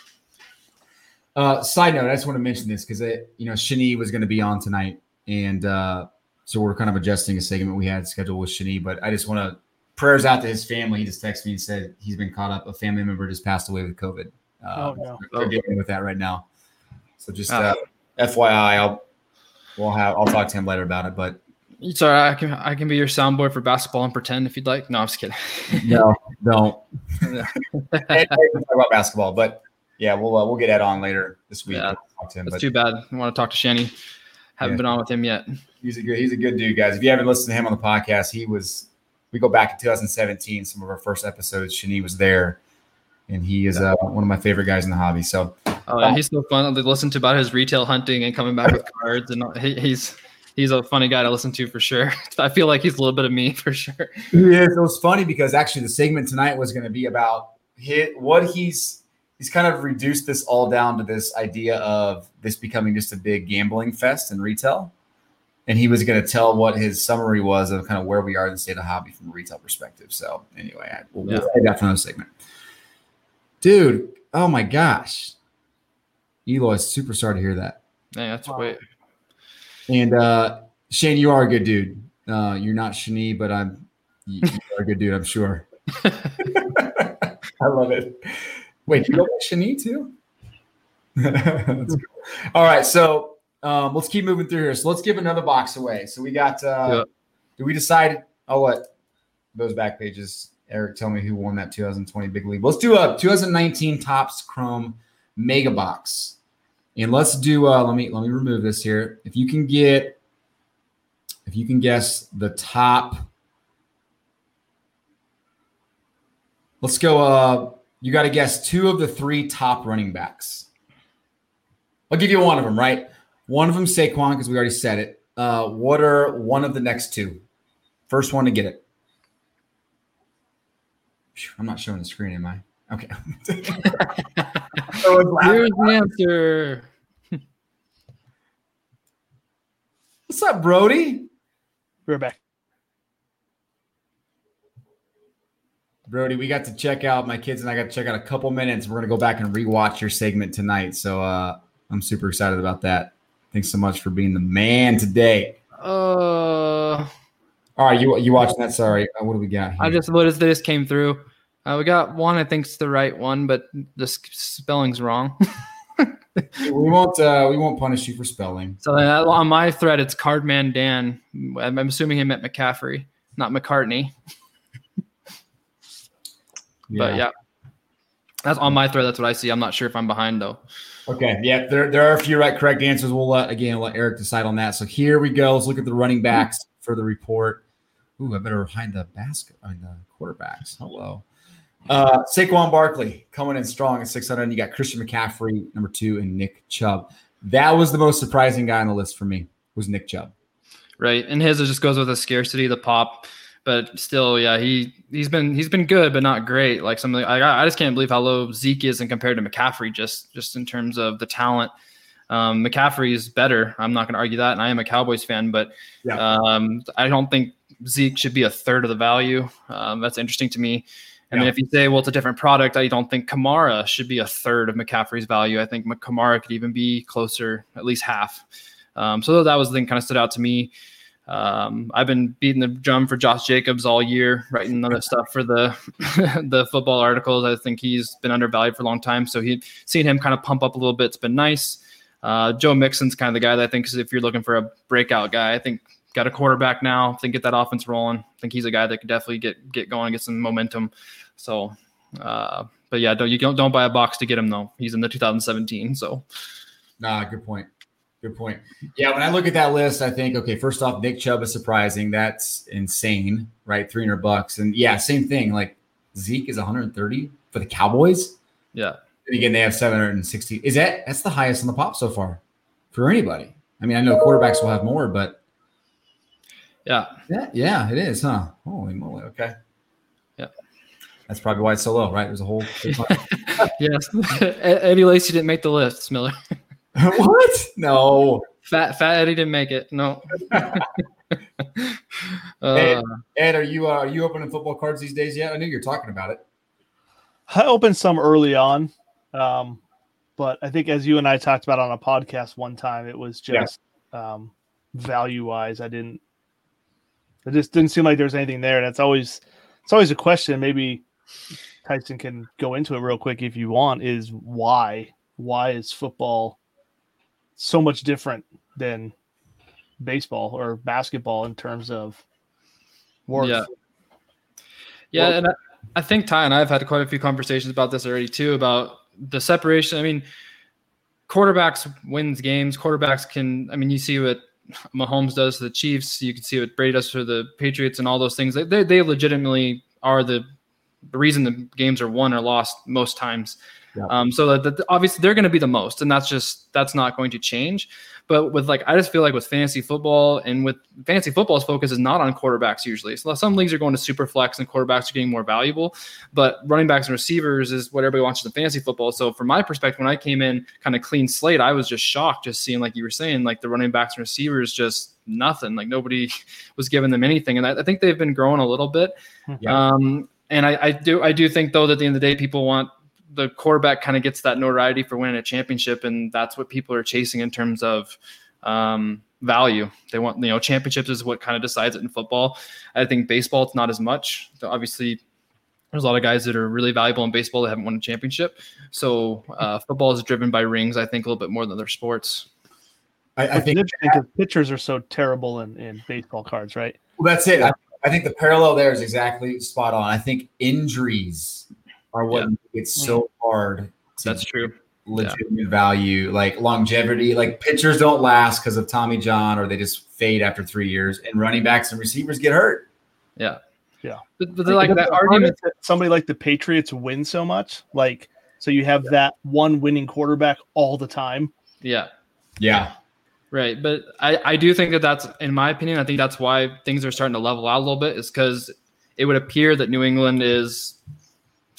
Uh, side note, I just want to mention this because you know Shani was going to be on tonight, and uh, so we're kind of adjusting a segment we had scheduled with Shani. But I just want to prayers out to his family. He just texted me and said he's been caught up. A family member just passed away with COVID. Uh, oh, no. They're dealing with that right now. So just uh, FYI, I'll we'll have I'll talk to him later about it. But Sorry, I can I can be your soundboy for basketball and pretend if you'd like. No, I'm just kidding. no, don't. talk about basketball, but yeah, we'll uh, we'll get Ed on later this week. Yeah, him, that's but, too bad. I want to talk to Shani. Haven't yeah. been on with him yet. He's a good he's a good dude, guys. If you haven't listened to him on the podcast, he was. We go back to 2017. Some of our first episodes, Shani was there, and he is uh, one of my favorite guys in the hobby. So, oh, yeah, he's so fun to listen to about his retail hunting and coming back with cards, and he, he's he's a funny guy to listen to for sure. I feel like he's a little bit of me for sure. Yeah, it was funny because actually the segment tonight was going to be about hit what he's he's kind of reduced this all down to this idea of this becoming just a big gambling fest in retail. And he was going to tell what his summary was of kind of where we are in the state of hobby from a retail perspective. So anyway, I, we'll, yeah. we'll that for another segment. Dude, oh my gosh. Eloy, super sorry to hear that. Yeah, that's wow. And uh, Shane, you are a good dude. Uh, you're not Shani, but I'm you, you are a good dude. I'm sure. I love it. Wait, you with Shani too? All right, so um, let's keep moving through here. So let's give another box away. So we got. Uh, Did we decide? Oh, what? Those back pages. Eric, tell me who won that 2020 Big League. Let's do a 2019 Topps Chrome Mega Box. And let's do uh let me let me remove this here. If you can get if you can guess the top Let's go uh you got to guess two of the three top running backs. I'll give you one of them, right? One of them Saquon because we already said it. Uh what are one of the next two? First one to get it. I'm not showing the screen, am I? Okay. Here's the answer. What's up, Brody? We're back. Brody, we got to check out my kids and I got to check out a couple minutes. We're gonna go back and rewatch your segment tonight. So uh, I'm super excited about that. Thanks so much for being the man today. Uh. All right, you you watching that? Sorry, uh, what do we got? Here? I just what is this came through. Uh, we got one. I think's the right one, but the spelling's wrong. we won't uh, we won't punish you for spelling. So uh, on my thread, it's Cardman Dan. I'm, I'm assuming he meant McCaffrey, not McCartney. yeah. But yeah, that's on my thread. That's what I see. I'm not sure if I'm behind though. Okay, yeah, there, there are a few right correct answers. We'll let again let Eric decide on that. So here we go. Let's look at the running backs for the report. Ooh, I better hide the basket. on the quarterbacks. Hello. Uh, Saquon Barkley coming in strong at 600. And you got Christian McCaffrey, number two, and Nick Chubb. That was the most surprising guy on the list for me, was Nick Chubb. Right. And his just goes with the scarcity, the pop. But still, yeah, he he's been he's been good, but not great. Like something I I just can't believe how low Zeke is and compared to McCaffrey, just just in terms of the talent. Um, McCaffrey is better. I'm not going to argue that, and I am a Cowboys fan, but yeah. um, I don't think Zeke should be a third of the value. Um, that's interesting to me. And yeah. then if you say, well, it's a different product, I don't think Kamara should be a third of McCaffrey's value. I think Kamara could even be closer, at least half. Um, so that was the thing kind of stood out to me. Um, I've been beating the drum for Josh Jacobs all year, writing other stuff for the the football articles. I think he's been undervalued for a long time. So he seen him kind of pump up a little bit. It's been nice. Uh, Joe Mixon's kind of the guy that I think is if you're looking for a breakout guy, I think got a quarterback now. I think get that offense rolling. I think he's a guy that could definitely get get going, get some momentum. So, uh, but yeah, don't you don't don't buy a box to get him though. He's in the 2017. So, nah, good point. Good point. Yeah, when I look at that list, I think okay. First off, Nick Chubb is surprising. That's insane, right? 300 bucks, and yeah, same thing. Like Zeke is 130 for the Cowboys. Yeah. And again, they have 760. Is that that's the highest on the pop so far for anybody? I mean, I know quarterbacks will have more, but yeah, yeah, yeah, it is, huh? Holy moly! Okay. Yeah. That's probably why it's so low, right? There's a whole. yes, Eddie Lacy didn't make the list, Miller. what? No. Fat Fat Eddie didn't make it. No. uh, Ed, Ed, are you uh, are you opening football cards these days yet? I knew you're talking about it. I opened some early on, um, but I think as you and I talked about on a podcast one time, it was just yeah. um, value wise. I didn't. It just didn't seem like there was anything there, and it's always it's always a question. Maybe Tyson can go into it real quick if you want. Is why why is football so much different than baseball or basketball in terms of work? Yeah, yeah, well, and I, I think Ty and I have had quite a few conversations about this already too about the separation. I mean, quarterbacks wins games. Quarterbacks can. I mean, you see what Mahomes does to the Chiefs. You can see what Brady does for the Patriots and all those things. They, they legitimately are the, the reason the games are won or lost most times. Yeah. Um, so that, that obviously they're going to be the most, and that's just that's not going to change. But with like, I just feel like with fantasy football and with fantasy football's focus is not on quarterbacks usually. So some leagues are going to super flex and quarterbacks are getting more valuable, but running backs and receivers is what everybody wants in fantasy football. So from my perspective, when I came in kind of clean slate, I was just shocked just seeing like you were saying, like the running backs and receivers just nothing. Like nobody was giving them anything, and I, I think they've been growing a little bit. Yeah. Um, and I, I do I do think though that at the end of the day, people want the quarterback kind of gets that notoriety for winning a championship, and that's what people are chasing in terms of um, value. They want you know championships is what kind of decides it in football. I think baseball it's not as much. Obviously, there's a lot of guys that are really valuable in baseball that haven't won a championship. So uh, football is driven by rings, I think, a little bit more than other sports. I, I think because pitchers are so terrible in, in baseball cards, right? Well, that's it. I, I think the parallel there is exactly spot on. I think injuries are what yeah. it's so mm. hard. That's true. Legitimate yeah. value, like longevity. Like pitchers don't last because of Tommy John, or they just fade after three years. And running backs and receivers get hurt. Yeah, yeah. But, but they're like that argument that somebody like the Patriots win so much, like so you have yeah. that one winning quarterback all the time. Yeah, yeah. Right, but I, I do think that that's, in my opinion, I think that's why things are starting to level out a little bit. Is because it would appear that New England is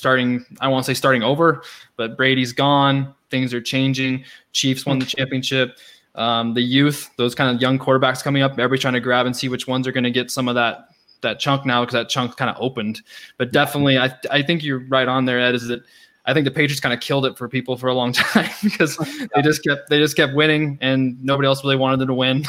starting I won't say starting over, but Brady's gone. Things are changing. Chiefs won the championship. Um, the youth, those kind of young quarterbacks coming up, everybody's trying to grab and see which ones are going to get some of that that chunk now because that chunk kind of opened. But definitely, I I think you're right on there, Ed. Is that I think the Patriots kind of killed it for people for a long time because they just kept they just kept winning and nobody else really wanted them to win.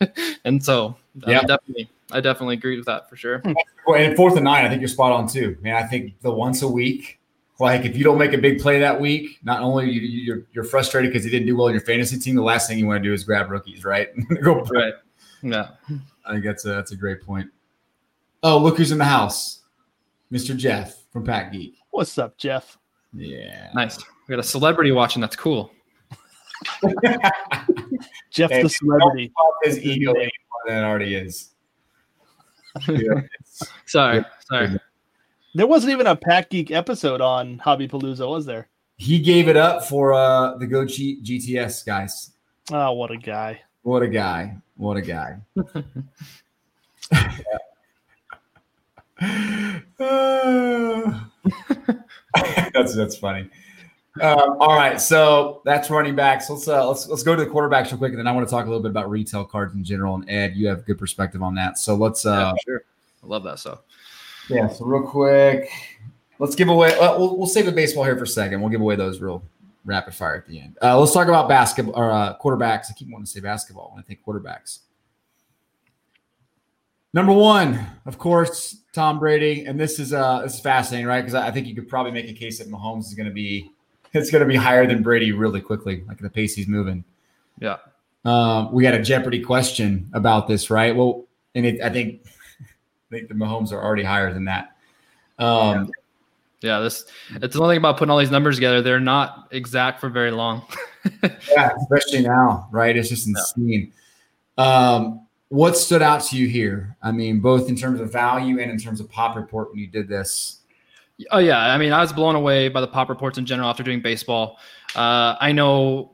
and so yeah. I definitely I definitely agree with that for sure. Well, and fourth and nine, I think you're spot on too. Man, I think the once a week, like if you don't make a big play that week, not only you, you're you're frustrated because you didn't do well in your fantasy team, the last thing you want to do is grab rookies, right? Go right. Yeah. I think that's a that's a great point. Oh, look who's in the house, Mr. Jeff from Pack Geek. What's up, Jeff? Yeah. Nice. We got a celebrity watching. That's cool. Jeff hey, the celebrity. His ego more than it already is. Yeah. sorry, sorry. There wasn't even a Pack Geek episode on Hobby Palooza, was there? He gave it up for uh, the Go G- GTS guys. Oh, what a guy! What a guy! What a guy! that's that's funny. Um, all right, so that's running backs. Let's uh, let's let's go to the quarterbacks real quick, and then I want to talk a little bit about retail cards in general. And Ed, you have good perspective on that. So let's. Uh, yeah, sure. I love that stuff. Yeah. So real quick, let's give away. Uh, we'll we'll save the baseball here for a second. We'll give away those real rapid fire at the end. Uh, let's talk about basketball or uh, quarterbacks. I keep wanting to say basketball when I think quarterbacks. Number one, of course, Tom Brady, and this is uh this is fascinating, right? Because I think you could probably make a case that Mahomes is going to be it's going to be higher than Brady really quickly, like the pace he's moving. Yeah. Um, we got a Jeopardy question about this, right? Well, and it, I think I think the Mahomes are already higher than that. Um, yeah. yeah, this it's the only thing about putting all these numbers together. They're not exact for very long. yeah, especially now, right? It's just insane. Yeah. Um, what stood out to you here? I mean, both in terms of value and in terms of pop report when you did this. Oh yeah, I mean, I was blown away by the pop reports in general after doing baseball. Uh, I know,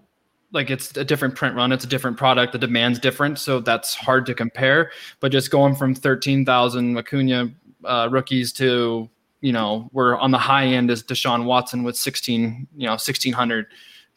like it's a different print run, it's a different product, the demand's different, so that's hard to compare. But just going from thirteen thousand Acuna uh, rookies to you know we're on the high end as Deshaun Watson with sixteen, you know, sixteen hundred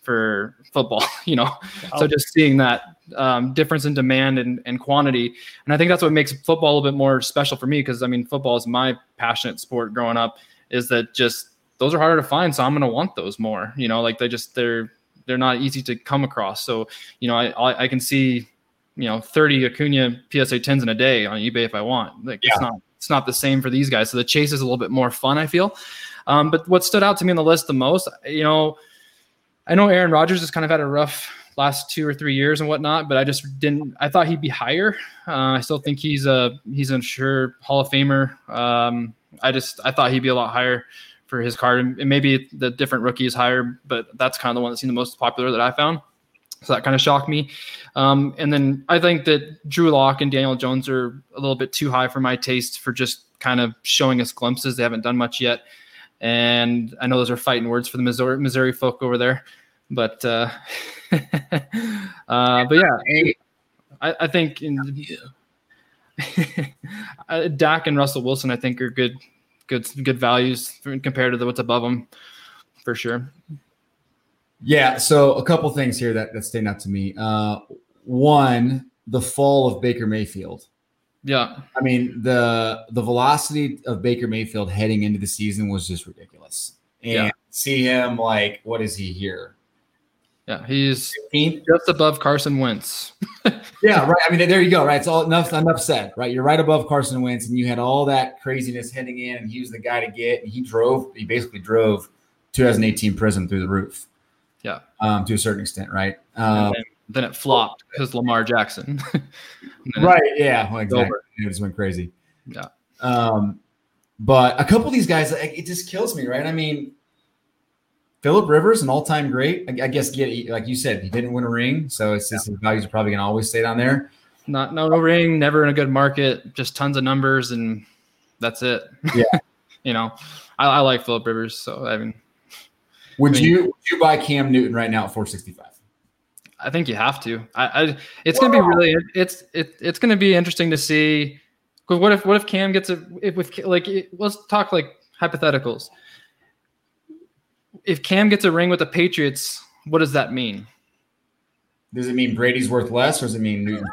for football. You know, oh. so just seeing that um, difference in demand and, and quantity. And I think that's what makes football a little bit more special for me because I mean, football is my passionate sport growing up. Is that just those are harder to find, so I'm going to want those more. You know, like they just they're they're not easy to come across. So you know, I I, I can see you know 30 Acuna PSA 10s in a day on eBay if I want. Like yeah. it's not it's not the same for these guys. So the chase is a little bit more fun, I feel. Um, but what stood out to me on the list the most, you know, I know Aaron Rodgers has kind of had a rough last two or three years and whatnot, but I just didn't. I thought he'd be higher. Uh, I still think he's a he's a sure Hall of Famer. Um, I just I thought he'd be a lot higher for his card, and maybe the different rookie is higher, but that's kind of the one that seemed the most popular that I found. So that kind of shocked me. Um, and then I think that Drew Lock and Daniel Jones are a little bit too high for my taste for just kind of showing us glimpses. They haven't done much yet. And I know those are fighting words for the Missouri, Missouri folk over there. But uh, uh, but yeah, I, I think in, uh, Dak and Russell Wilson, I think are good, good, good values compared to the, what's above them, for sure. Yeah. So a couple things here that that stand out to me. Uh, one, the fall of Baker Mayfield. Yeah. I mean the the velocity of Baker Mayfield heading into the season was just ridiculous. And yeah. see him like what is he here? Yeah, he's 15th? just above Carson Wentz. yeah, right. I mean, there you go. Right, it's all enough. Enough said. Right, you're right above Carson Wentz, and you had all that craziness heading in, and he was the guy to get. And he drove. He basically drove 2018 Prizm through the roof. Yeah, um, to a certain extent, right? Um, then, then, it flopped because Lamar Jackson. right. Yeah. Well, exactly. It just went crazy. Yeah. Um, but a couple of these guys, it just kills me, right? I mean, Philip Rivers, an all-time great. I, guess get like you said, he didn't win a ring, so it's just yeah. his values are probably gonna always stay down there. Not no, ring, never in a good market, just tons of numbers, and that's it. Yeah, you know, I, I, like Philip Rivers, so I mean, would I mean, you would you buy Cam Newton right now at four sixty five? I think you have to. I, I it's Whoa. gonna be really it's it, it's gonna be interesting to see. What if what if Cam gets a if with like let's talk like hypotheticals if Cam gets a ring with the Patriots, what does that mean? Does it mean Brady's worth less, or does it mean Newton?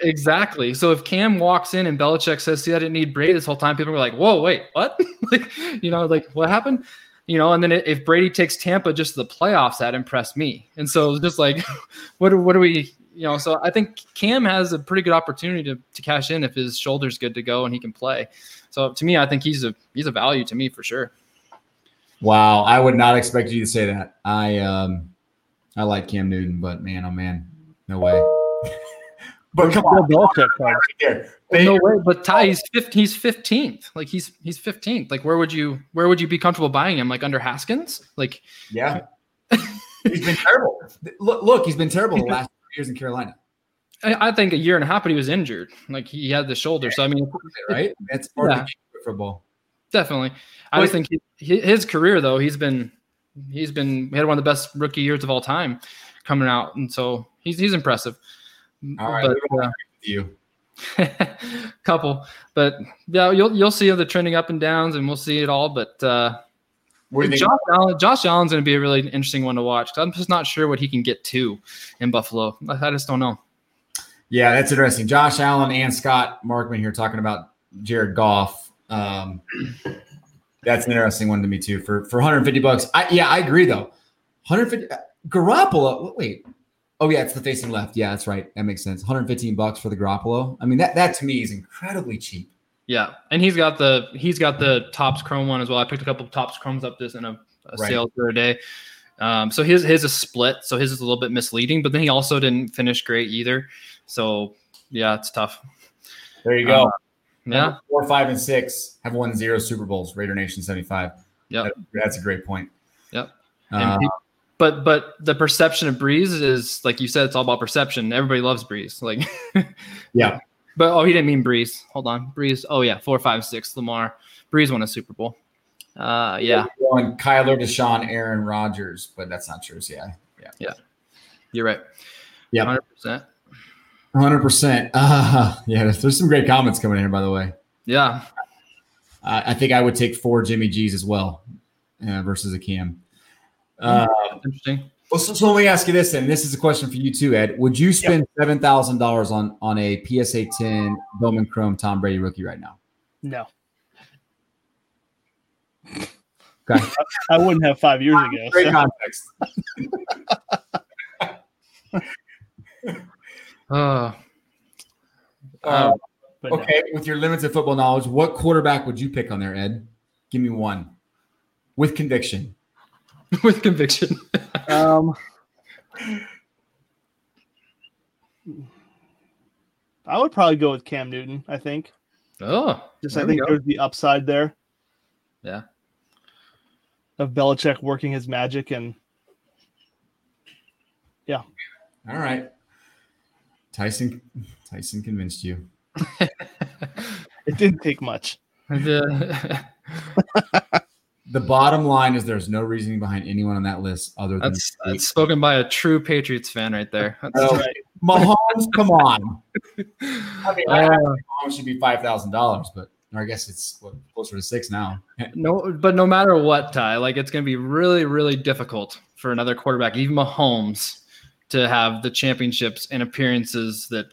exactly. So if Cam walks in and Belichick says, "See, I didn't need Brady this whole time," people are like, "Whoa, wait, what?" like, you know, like what happened? you know, and then if Brady takes Tampa just to the playoffs, that impressed me. And so just like, what do, what do we, you know, so I think Cam has a pretty good opportunity to, to cash in if his shoulder's good to go and he can play. So to me, I think he's a he's a value to me for sure. Wow, I would not expect you to say that. I um I like Cam Newton, but man, oh man, no way. but come on, Belichick card. Right no way, but Ty, he's fifth, he's fifteenth. Like he's he's fifteenth. Like where would you where would you be comfortable buying him? Like under Haskins? Like yeah, he's been terrible. Look, look, he's been terrible the last years in Carolina. I, I, think a year and a half, but he was injured. Like he had the shoulder. So I mean, right? That's part yeah, of football. Definitely. I just think he, his career though, he's been he's been he had one of the best rookie years of all time coming out, and so he's he's impressive. All right, but, uh, you. couple, but yeah, you'll you'll see the trending up and downs, and we'll see it all. But uh, Josh Allen, Josh Allen's going to be a really interesting one to watch. I'm just not sure what he can get to in Buffalo. I just don't know. Yeah, that's interesting. Josh Allen and Scott Markman here talking about Jared Goff. Um, that's an interesting one to me too. For for 150 bucks, I, yeah, I agree though. 150 Garoppolo. Wait, oh yeah, it's the facing left. Yeah, that's right. That makes sense. 115 bucks for the Garoppolo. I mean, that that to me is incredibly cheap. Yeah, and he's got the he's got the Topps Chrome one as well. I picked a couple of Topps Chromes up this in a, a right. sale for a day. Um, so his his is split, so his is a little bit misleading, but then he also didn't finish great either. So yeah, it's tough. There you go. Uh, yeah, four, five, and six have won zero Super Bowls. Raider Nation seventy five. Yeah, that, that's a great point. Yep. Uh, but but the perception of Brees is like you said, it's all about perception. Everybody loves Brees. Like, yeah. But oh, he didn't mean Brees. Hold on, Brees. Oh yeah, four, five, six. Lamar. Brees won a Super Bowl. Uh, yeah. Going Kyler, Deshaun, Aaron Rodgers, but that's not true. So yeah, yeah, yeah. You're right. Yeah, hundred percent. Hundred percent. Uh, yeah, there's some great comments coming in here, by the way. Yeah. Uh, I think I would take four Jimmy G's as well uh, versus a Cam. Uh, Interesting. Well, so, so, let me ask you this, and this is a question for you too, Ed. Would you spend yep. seven thousand dollars on on a PSA ten Bowman Chrome Tom Brady rookie right now? No. Okay. I wouldn't have five years ago. Great so. context. Uh, uh, okay, no. with your limited football knowledge, what quarterback would you pick on there, Ed? Give me one with conviction. with conviction. um, I would probably go with Cam Newton. I think. Oh, just I think there's the upside there. Yeah. Of Belichick working his magic and. Yeah. All right. Tyson Tyson convinced you. it didn't take much. the bottom line is there's no reasoning behind anyone on that list other than that's, that's spoken by a true Patriots fan right there. That's oh, right. Mahomes, come on. I mean, uh, Mahomes should be five thousand dollars, but I guess it's what, closer to six now. no, but no matter what, Ty, like it's going to be really, really difficult for another quarterback, even Mahomes, to have the championships and appearances that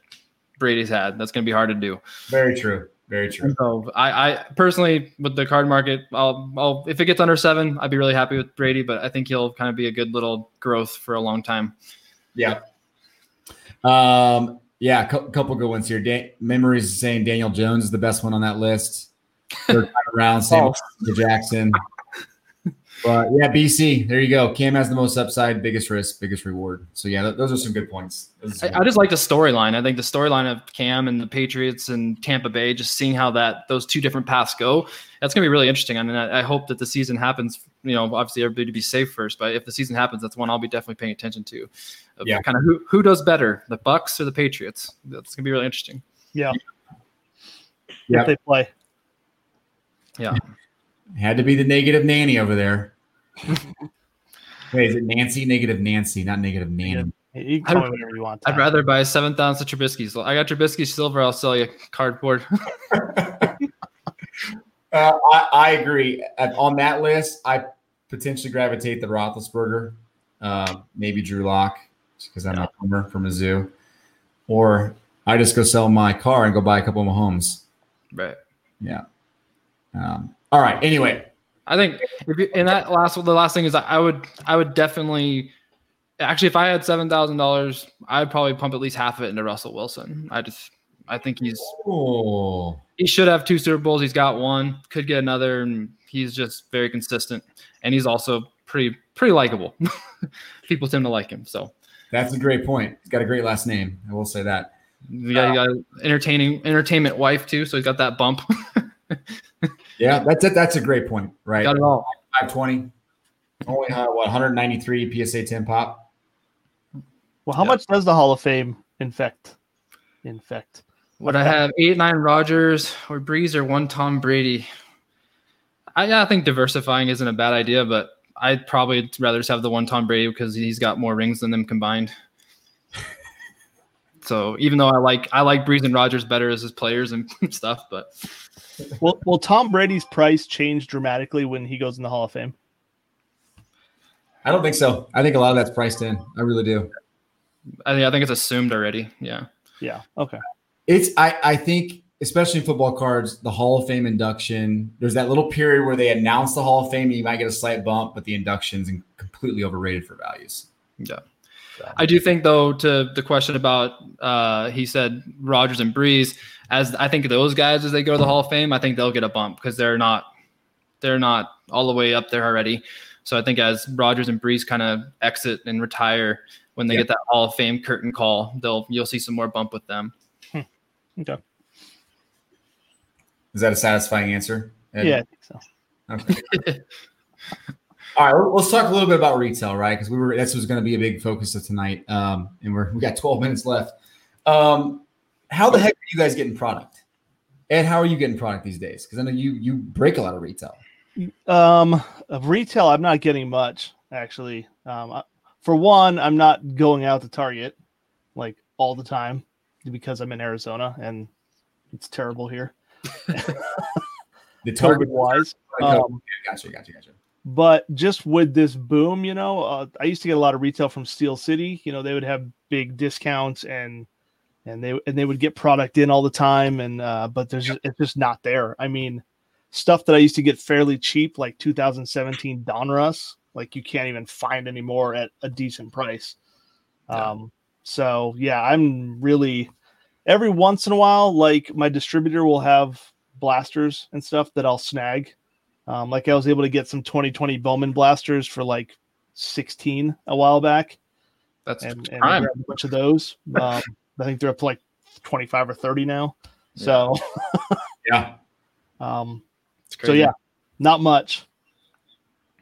Brady's had. That's going to be hard to do. Very true. Very true. so I, I personally, with the card market, I'll, I'll, if it gets under seven, I'd be really happy with Brady. But I think he'll kind of be a good little growth for a long time. Yeah. Um. Yeah. A couple good ones here. Dan- Memories saying Daniel Jones is the best one on that list. Third time around, Sam Jackson. But yeah, BC, there you go. Cam has the most upside, biggest risk, biggest reward. So yeah, th- those are some good points. I, I, just like the storyline. I think the storyline of Cam and the Patriots and Tampa Bay, just seeing how that those two different paths go, that's gonna be really interesting. I mean, I, I hope that the season happens. You know, obviously everybody to be safe first, but if the season happens, that's one I'll be definitely paying attention to. yeah, kind of who who does better, the Bucs or the Patriots? That's gonna be really interesting. Yeah. Yeah. If they play. Yeah. Had to be the negative nanny over there. Wait, is it Nancy? Negative Nancy, not negative Nanny. You can call I'd, whatever you want. I'd rather buy 7,000 Trubisky's. I got Trubisky silver. I'll sell you cardboard. uh, I, I, agree. On that list, I potentially gravitate the Roethlisberger, uh, maybe Drew Lock, because I'm yeah. a homer from Mizzou. Or I just go sell my car and go buy a couple of homes. Right. Yeah. Um, all right. Anyway, I think if you, and that last the last thing is I would I would definitely actually if I had seven thousand dollars I'd probably pump at least half of it into Russell Wilson. I just I think he's Oh, he should have two Super Bowls. He's got one, could get another, and he's just very consistent. And he's also pretty pretty likable. People tend to like him. So that's a great point. He's got a great last name. I will say that. got, you got entertaining entertainment wife too, so he's got that bump. Yeah, that's it. That's a great point. Right. got it all. 520. Only uh, what 193 PSA 10 pop. Well, how Yeah. much does the Hall of Fame infect? Infect. Would I have eight nine Rodgers or Brees or one Tom Brady? I, yeah, I think diversifying isn't a bad idea, but I'd probably rather just have the one Tom Brady because he's got more rings than them combined. So even though I like I like Brees and Rodgers better as his players and stuff, but Will Will Tom Brady's price change dramatically when he goes in the Hall of Fame? I don't think so. I think a lot of that's priced in. I really do. I think I think it's assumed already. Yeah, Yeah. Okay. It's I I think especially in football cards, the Hall of Fame induction. There's that little period where they announce the Hall of Fame, and you might get a slight bump, but the induction's in- completely overrated for values. yeah. I do think though to the question about uh, he said Rodgers and Brees as I think those guys as they go to the Hall of Fame I think they'll get a bump because they're not they're not all the way up there already. So I think as Rodgers and Brees kind of exit and retire when they Yeah. get that Hall of Fame curtain call, they'll you'll see some more bump with them. Okay. Is that a satisfying answer? Ed? Yeah, I think so. Okay. All right, let's talk a little bit about retail, right? Because we were this was going to be a big focus of tonight, um, and we're we got 12 minutes left. Um, how the heck are you guys getting product? And how are you getting product these days? Because I know you you break a lot of retail. Um, of retail, I'm not getting much actually. Um, I- for one, I'm not going out to Target like all the time because I'm in Arizona and it's terrible here, The target wise. Um, gotcha, gotcha, gotcha. but just with this boom, you know, uh, I used to get a lot of retail from Steel City. You know, they would have big discounts and and they and they would get product in all the time. And uh, but there's just, it's just not there. I mean, stuff that I used to get fairly cheap, like 2017 Donruss, like you can't even find anymore at a decent price. Yeah. Um, so yeah, I'm really every once in a while, like my distributor will have blasters and stuff that I'll snag. Um, like I was able to get some 2020 Bowman blasters for like 16 a while back, That's and, and a bunch of those. Um, I think they're up to like 25 or 30 now. So, Yeah. um, so yeah, not much.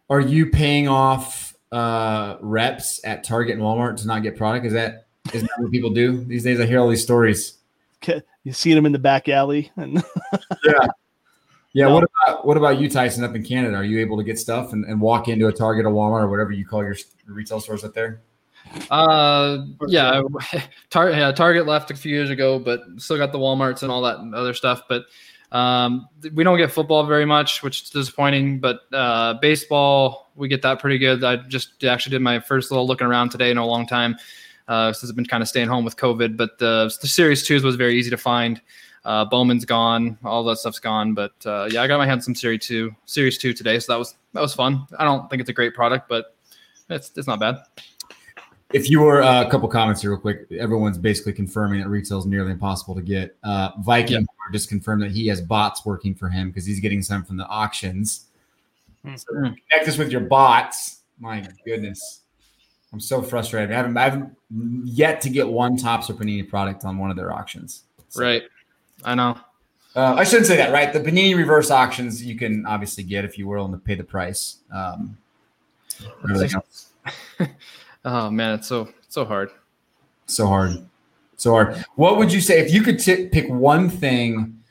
Are you paying off uh, reps at Target and Walmart to not get product? Is that is that what people do these days? I hear all these stories. You see them in the back alley, and Yeah. No. What about what about you, Tyson, up in Canada? Are you able to get stuff and, and walk into a Target or Walmart or whatever you call your retail stores up there? Uh, yeah, Tar- yeah, Target left a few years ago, but still got the WalMarts and all that other stuff. But um, we don't get football very much, which is disappointing. But uh, baseball, we get that pretty good. I just actually did my first little looking around today in a long time uh, since I've been kind of staying home with COVID. But the, the Series Twos was very easy to find. Uh, Bowman's gone, all that stuff's gone. But uh, yeah, I got my hands on some Series Two, Series Two today, so that was that was fun. I don't think it's a great product, but it's it's not bad. If you were uh, a couple comments here, real quick, everyone's basically confirming that retail is nearly impossible to get. Uh, Viking just confirmed that he has bots working for him because he's getting some from the auctions. So Mm. connect us with your bots. My goodness, I'm so frustrated. I haven't, I haven't yet to get one Topps or Panini product on one of their auctions. So- Right. I know. Uh, I shouldn't say that, right? The Panini reverse auctions you can obviously get if you were willing to pay the price. Um. Oh man, it's so so hard. So hard. So hard. What would you say if you could t- pick one thing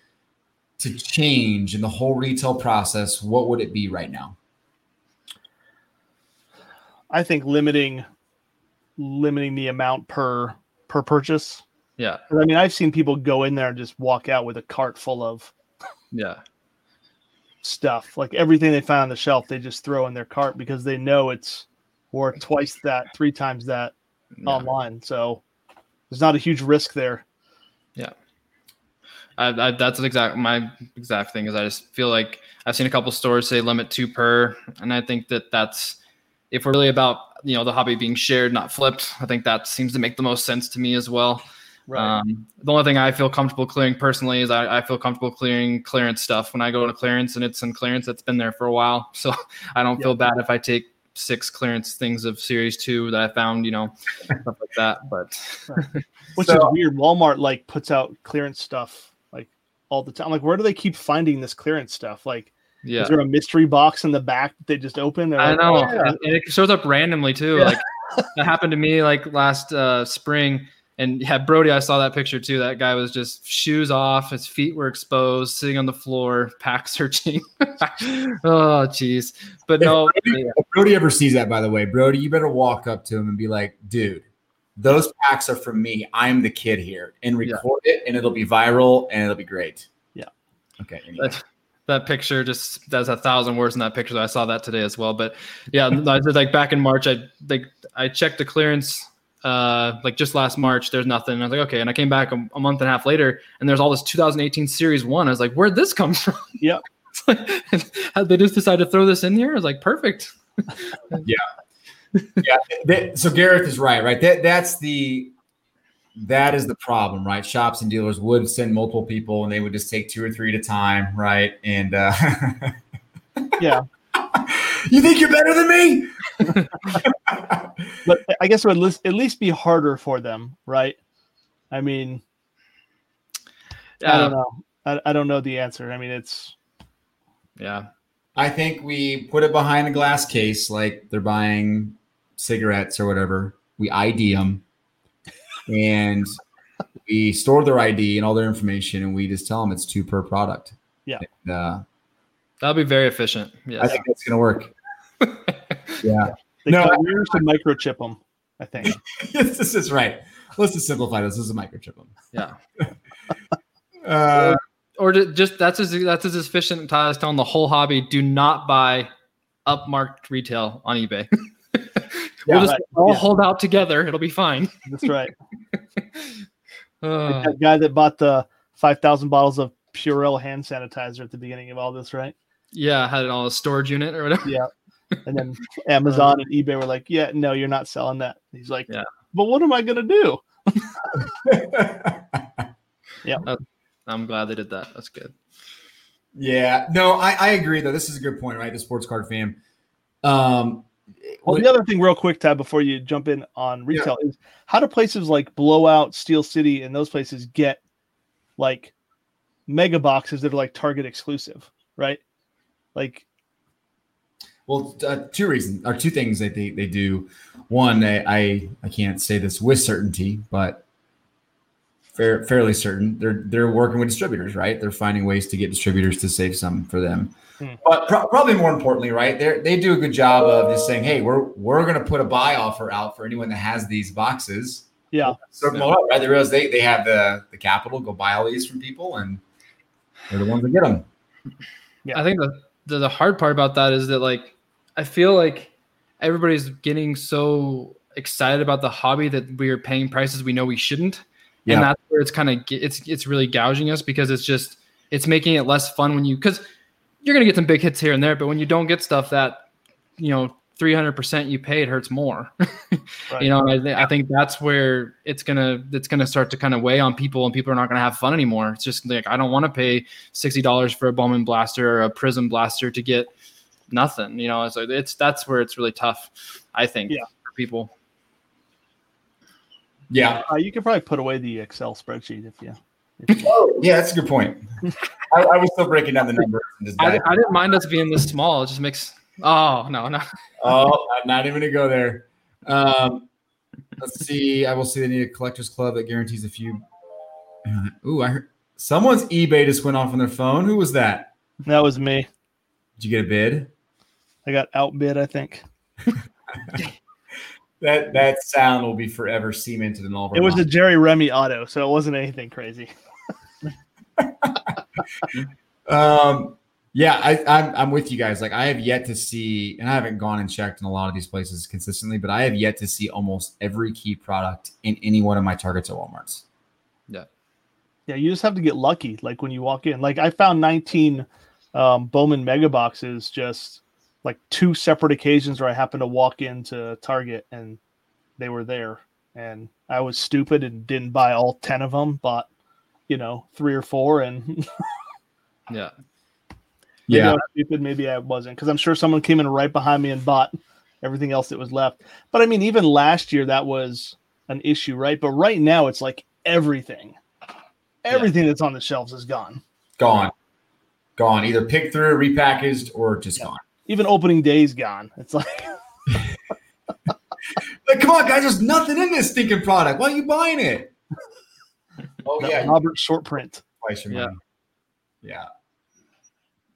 to change in the whole retail process? What would it be right now? I think limiting limiting the amount per per purchase. Yeah. I mean, I've seen people go in there and just walk out with a cart full of yeah, stuff, like everything they find on the shelf, they just throw in their cart because they know it's worth twice that, three times that yeah. online. So there's not a huge risk there. Yeah. I, I, that's exact my exact thing is I just feel like I've seen a couple stores say limit two per, and I think that that's if we're really about you know the hobby being shared, not flipped. I think that seems to make the most sense to me as well. Right. Um, the only thing I feel comfortable clearing personally is I, I, feel comfortable clearing clearance stuff when I go to clearance and it's in clearance that's been there for a while. So I don't yep. feel bad if I take six clearance things of series two that I found, you know, stuff like that. But which so, is weird. Walmart like puts out clearance stuff like all the time. Like, where do they keep finding this clearance stuff? Like, yeah, is there a mystery box in the back that they just open? I know, oh, yeah. and it shows up randomly too. Yeah. Like that happened to me like last uh, spring. And yeah, Brody, I saw that picture too. That guy was just shoes off, his feet were exposed, sitting on the floor, pack searching. oh, jeez. But no. If Brody, if Brody ever sees that, by the way, Brody, you better walk up to him and be like, dude, those packs are from me. I'm the kid here, and record yeah. it, and it'll be viral, and it'll be great. Yeah. Okay. Anyway. That, picture just there's a thousand words in that picture. I saw that today as well. But yeah, like back in March, I like I checked the clearance uh, like just last March, there's nothing. And I was like, okay. And I came back a, a, month and a half later, and there's all this 2018 Series One. I was like, where'd this come from? Yeah. they just decided to throw this in here. I was like, perfect. yeah. Yeah. That, so Gareth is right. Right. That that's the that is the problem, right? Shops and dealers would send multiple people, and they would just take two or three at a time, right? And uh, yeah. you think you're better than me? but I guess it would at least be harder for them, right? I mean, yeah. I don't know. I, I don't know the answer. I mean, it's yeah. I think we put it behind a glass case, like they're buying cigarettes or whatever. We ID them, and we store their ID and all their information, and we just tell them it's two per product. Yeah. And, uh, That'll be very efficient. Yes. I think that's going to work. yeah. They no, we should microchip them. I think this is right. Let's just simplify this. This is a microchip them. Yeah. uh, or, or just that's as that's as efficient as telling the whole hobby: do not buy upmarked retail on eBay. we'll yeah, just right. all yeah. hold out together. It'll be fine. That's right. uh, like that guy that bought the five thousand bottles of Purell hand sanitizer at the beginning of all this, right? Yeah, had it all a storage unit or whatever. Yeah. And then Amazon and eBay were like, "Yeah, no, you're not selling that." He's like, "Yeah, but what am I gonna do?" yeah, I'm glad they did that. That's good. Yeah, no, I, I agree though. This is a good point, right? The sports card fam. Um, well, the other thing, real quick, Tab, before you jump in on retail, yeah. is how do places like Blowout, Steel City, and those places get like mega boxes that are like Target exclusive, right? Like, well, uh, two reasons or two things that they, they do. One, I, I, I can't say this with certainty, but fair, fairly certain they're they're working with distributors, right? They're finding ways to get distributors to save some for them. Hmm. But pro- probably more importantly, right? They they do a good job of just saying, "Hey, we're we're going to put a buy offer out for anyone that has these boxes." Yeah, so yeah. Up, right? They realize they they have the the capital, go buy all these from people, and they're the ones that get them. Yeah, I think the the, the hard part about that is that like I feel like everybody's getting so excited about the hobby that we are paying prices we know we shouldn't. Yeah. And that's where it's kind of it's it's really gouging us because it's just it's making it less fun when you because you're gonna get some big hits here and there, but when you don't get stuff that you know 300% you pay it hurts more right. you know I, th- I, think that's where it's gonna it's gonna start to kind of weigh on people and people are not gonna have fun anymore it's just like i don't want to pay $60 for a bowman blaster or a Prizm blaster to get nothing you know so it's that's where it's really tough i think yeah. for people yeah uh, you could probably put away the excel spreadsheet if you oh, yeah, that's a good point. I, I, was still breaking down the numbers. I, I, didn't mind us being this small. It just makes Oh no, no. oh, I'm not even gonna go there. Um, let's see. I will see they need a collectors club that guarantees a few. Uh, ooh, I heard someone's eBay just went off on their phone. Who was that? That was me. Did you get a bid? I got outbid. I think. that that sound will be forever cemented in all of our. It was a Jerry Remy auto, so it wasn't anything crazy. um, yeah, I, I'm I'm with you guys. Like I have yet to see, and I haven't gone and checked in a lot of these places consistently, but I have yet to see almost every key product in any one of my targets at Walmart's. Yeah, Yeah, you just have to get lucky. Like when you walk in, like I found 19 um, Bowman mega boxes just like two separate occasions where I happened to walk into Target and they were there, and I was stupid and didn't buy all 10 of them, bought you know three or four, and yeah, maybe I was stupid, maybe I wasn't, because I'm sure someone came in right behind me and bought everything else that was left. But I mean, even last year that was an issue, right? But right now it's like everything, everything that's on the shelves is gone. Gone, gone. Either picked through, repackaged, or just Yeah. gone. Even opening day's gone. It's like Like, come on, guys, there's nothing in this stinking product. Why are you buying it? Oh that yeah, Robert short print. twice your Yeah. money. Yeah.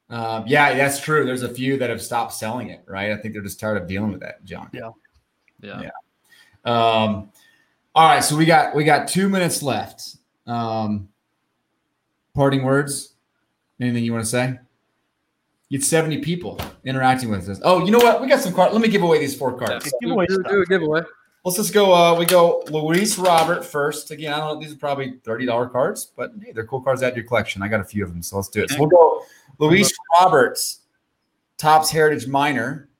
Um, yeah, that's true. There's a few that have stopped selling it, right? I think they're just tired of dealing with that junk. yeah. Yeah. Um, all right, so we got we got two minutes left. Um, parting words. Anything you want to say? You had 70 people interacting with us. Oh, you know what? We got some cards. Let me give away these four cards. Yeah. Give away do, do a giveaway. Let's just go. Uh, we go Luis Robert first. Again, I don't know. These are probably thirty dollar cards, but hey, they're cool cards to add to your collection. I got a few of them, so let's do it. So we'll go Luis Roberts, Topps Heritage Minor,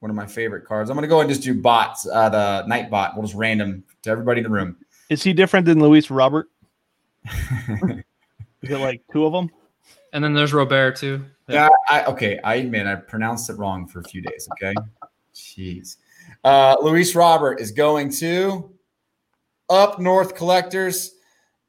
one of my favorite cards. I'm gonna go and just do bots. Uh, the night bot. We'll just random to everybody in the room. Is he different than Luis Robert? Is it like two of them? And then there's Robert too. Yeah, I, okay. I admit I pronounced it wrong for a few days. Okay, jeez. Uh, Luis Robert is going to Up North Collectors.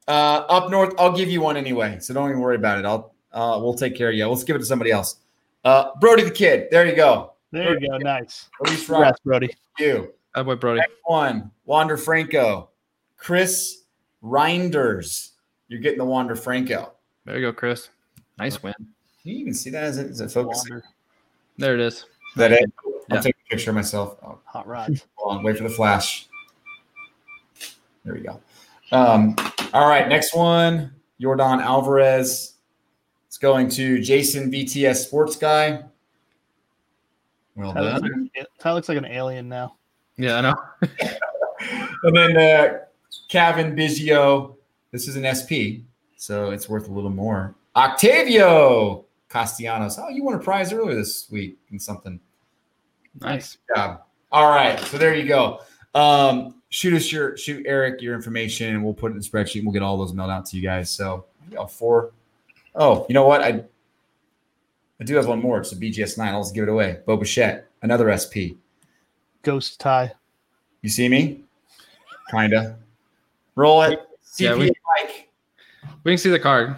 Uh, up North, I'll give you one anyway, so don't even worry about it. I'll uh, we'll take care of you. Let's give it to somebody else. Uh, Brody the Kid. There you go. There you go. Nice. Luis Robert. Congrats, Brody. You. That boy Brody. Next one, Wander Franco. Chris Reinders. You're getting the Wander Franco. There you go, Chris. Nice win. Can you even see that? Is it, is it focusing? Wander. There it is. Is that it? I'll Yeah. take a picture of myself. Oh, Hot rod. Hold on, wait for the flash. There we go. Um, all right, next one, Yordan Alvarez. It's going to Jason VTS Sports Guy. Well That looks, done. like, that looks like an alien now. Yeah, I know. And then uh, Cavan Biggio. This is an SP, so it's worth a little more. Octavio Castellanos. Oh, you won a prize earlier this week and something. Nice. job. All right, so there you go. Um, shoot us your shoot Eric your information, and we'll put it in the spreadsheet. And we'll get all those mailed out to you guys. So you got four. Oh, you know what? I I do have one more. It's a BGS nine. I'll just give it away. Bo Bichette, another SP. Ghost tie. You see me? Kinda. Roll it. Yeah, CPA we- Mike. We can see the card.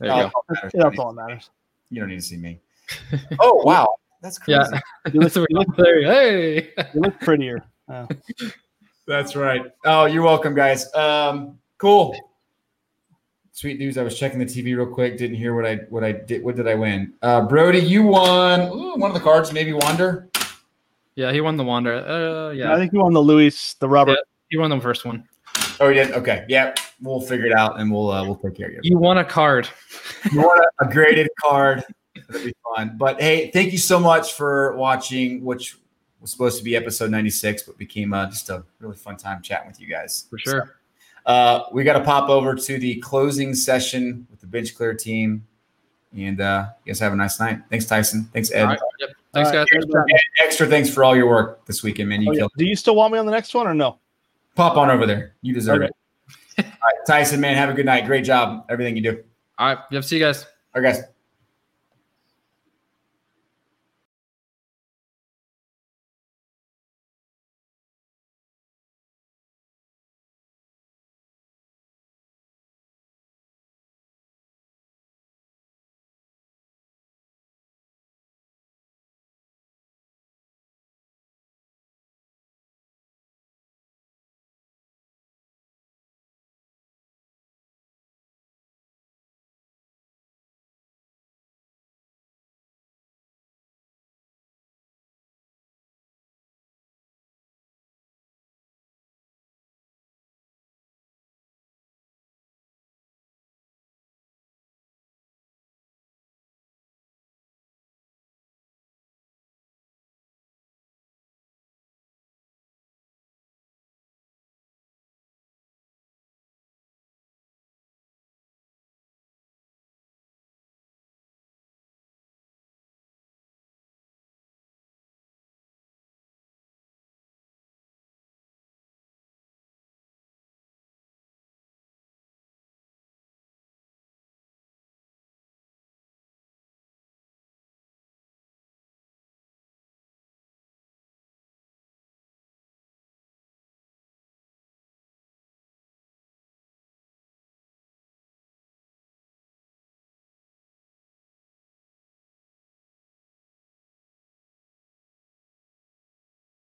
There you go. That's all that matters. You don't need to see me. Oh wow, that's crazy. Yeah. You look, you look, there. Hey. you look prettier. Oh. That's right. Oh, you're welcome, guys. Um, cool. Sweet news. I was checking the TV real quick. Didn't hear what I what I did. What did I win? Uh, Brody, you won ooh, one of the cards. Maybe Wander. Yeah, he won the Wander. Uh, I yeah, I think he won the Luis, the Robert. he won the first one. Oh, you did. Okay. Yeah, we'll figure it out and we'll uh, we'll take care of you. You want a card. You want a, a graded card? That'll be fun. But hey, thank you so much for watching, which was supposed to be episode 96, but became uh, just a really fun time chatting with you guys. For sure. Uh, we got to pop over to the closing session with the bench clear team. And uh, you guys have a nice night. Thanks, Tyson. Thanks, Ed. All right. Yep. Thanks, guys. And extra thanks for all your work this weekend, man. You Oh, yeah. killed it. Do you still want me on the next one or no? Pop on over there. You deserve Okay. it. All right, Tyson, man, have a good night. Great job. Everything you do. All right. Yep. See you guys. All right, guys.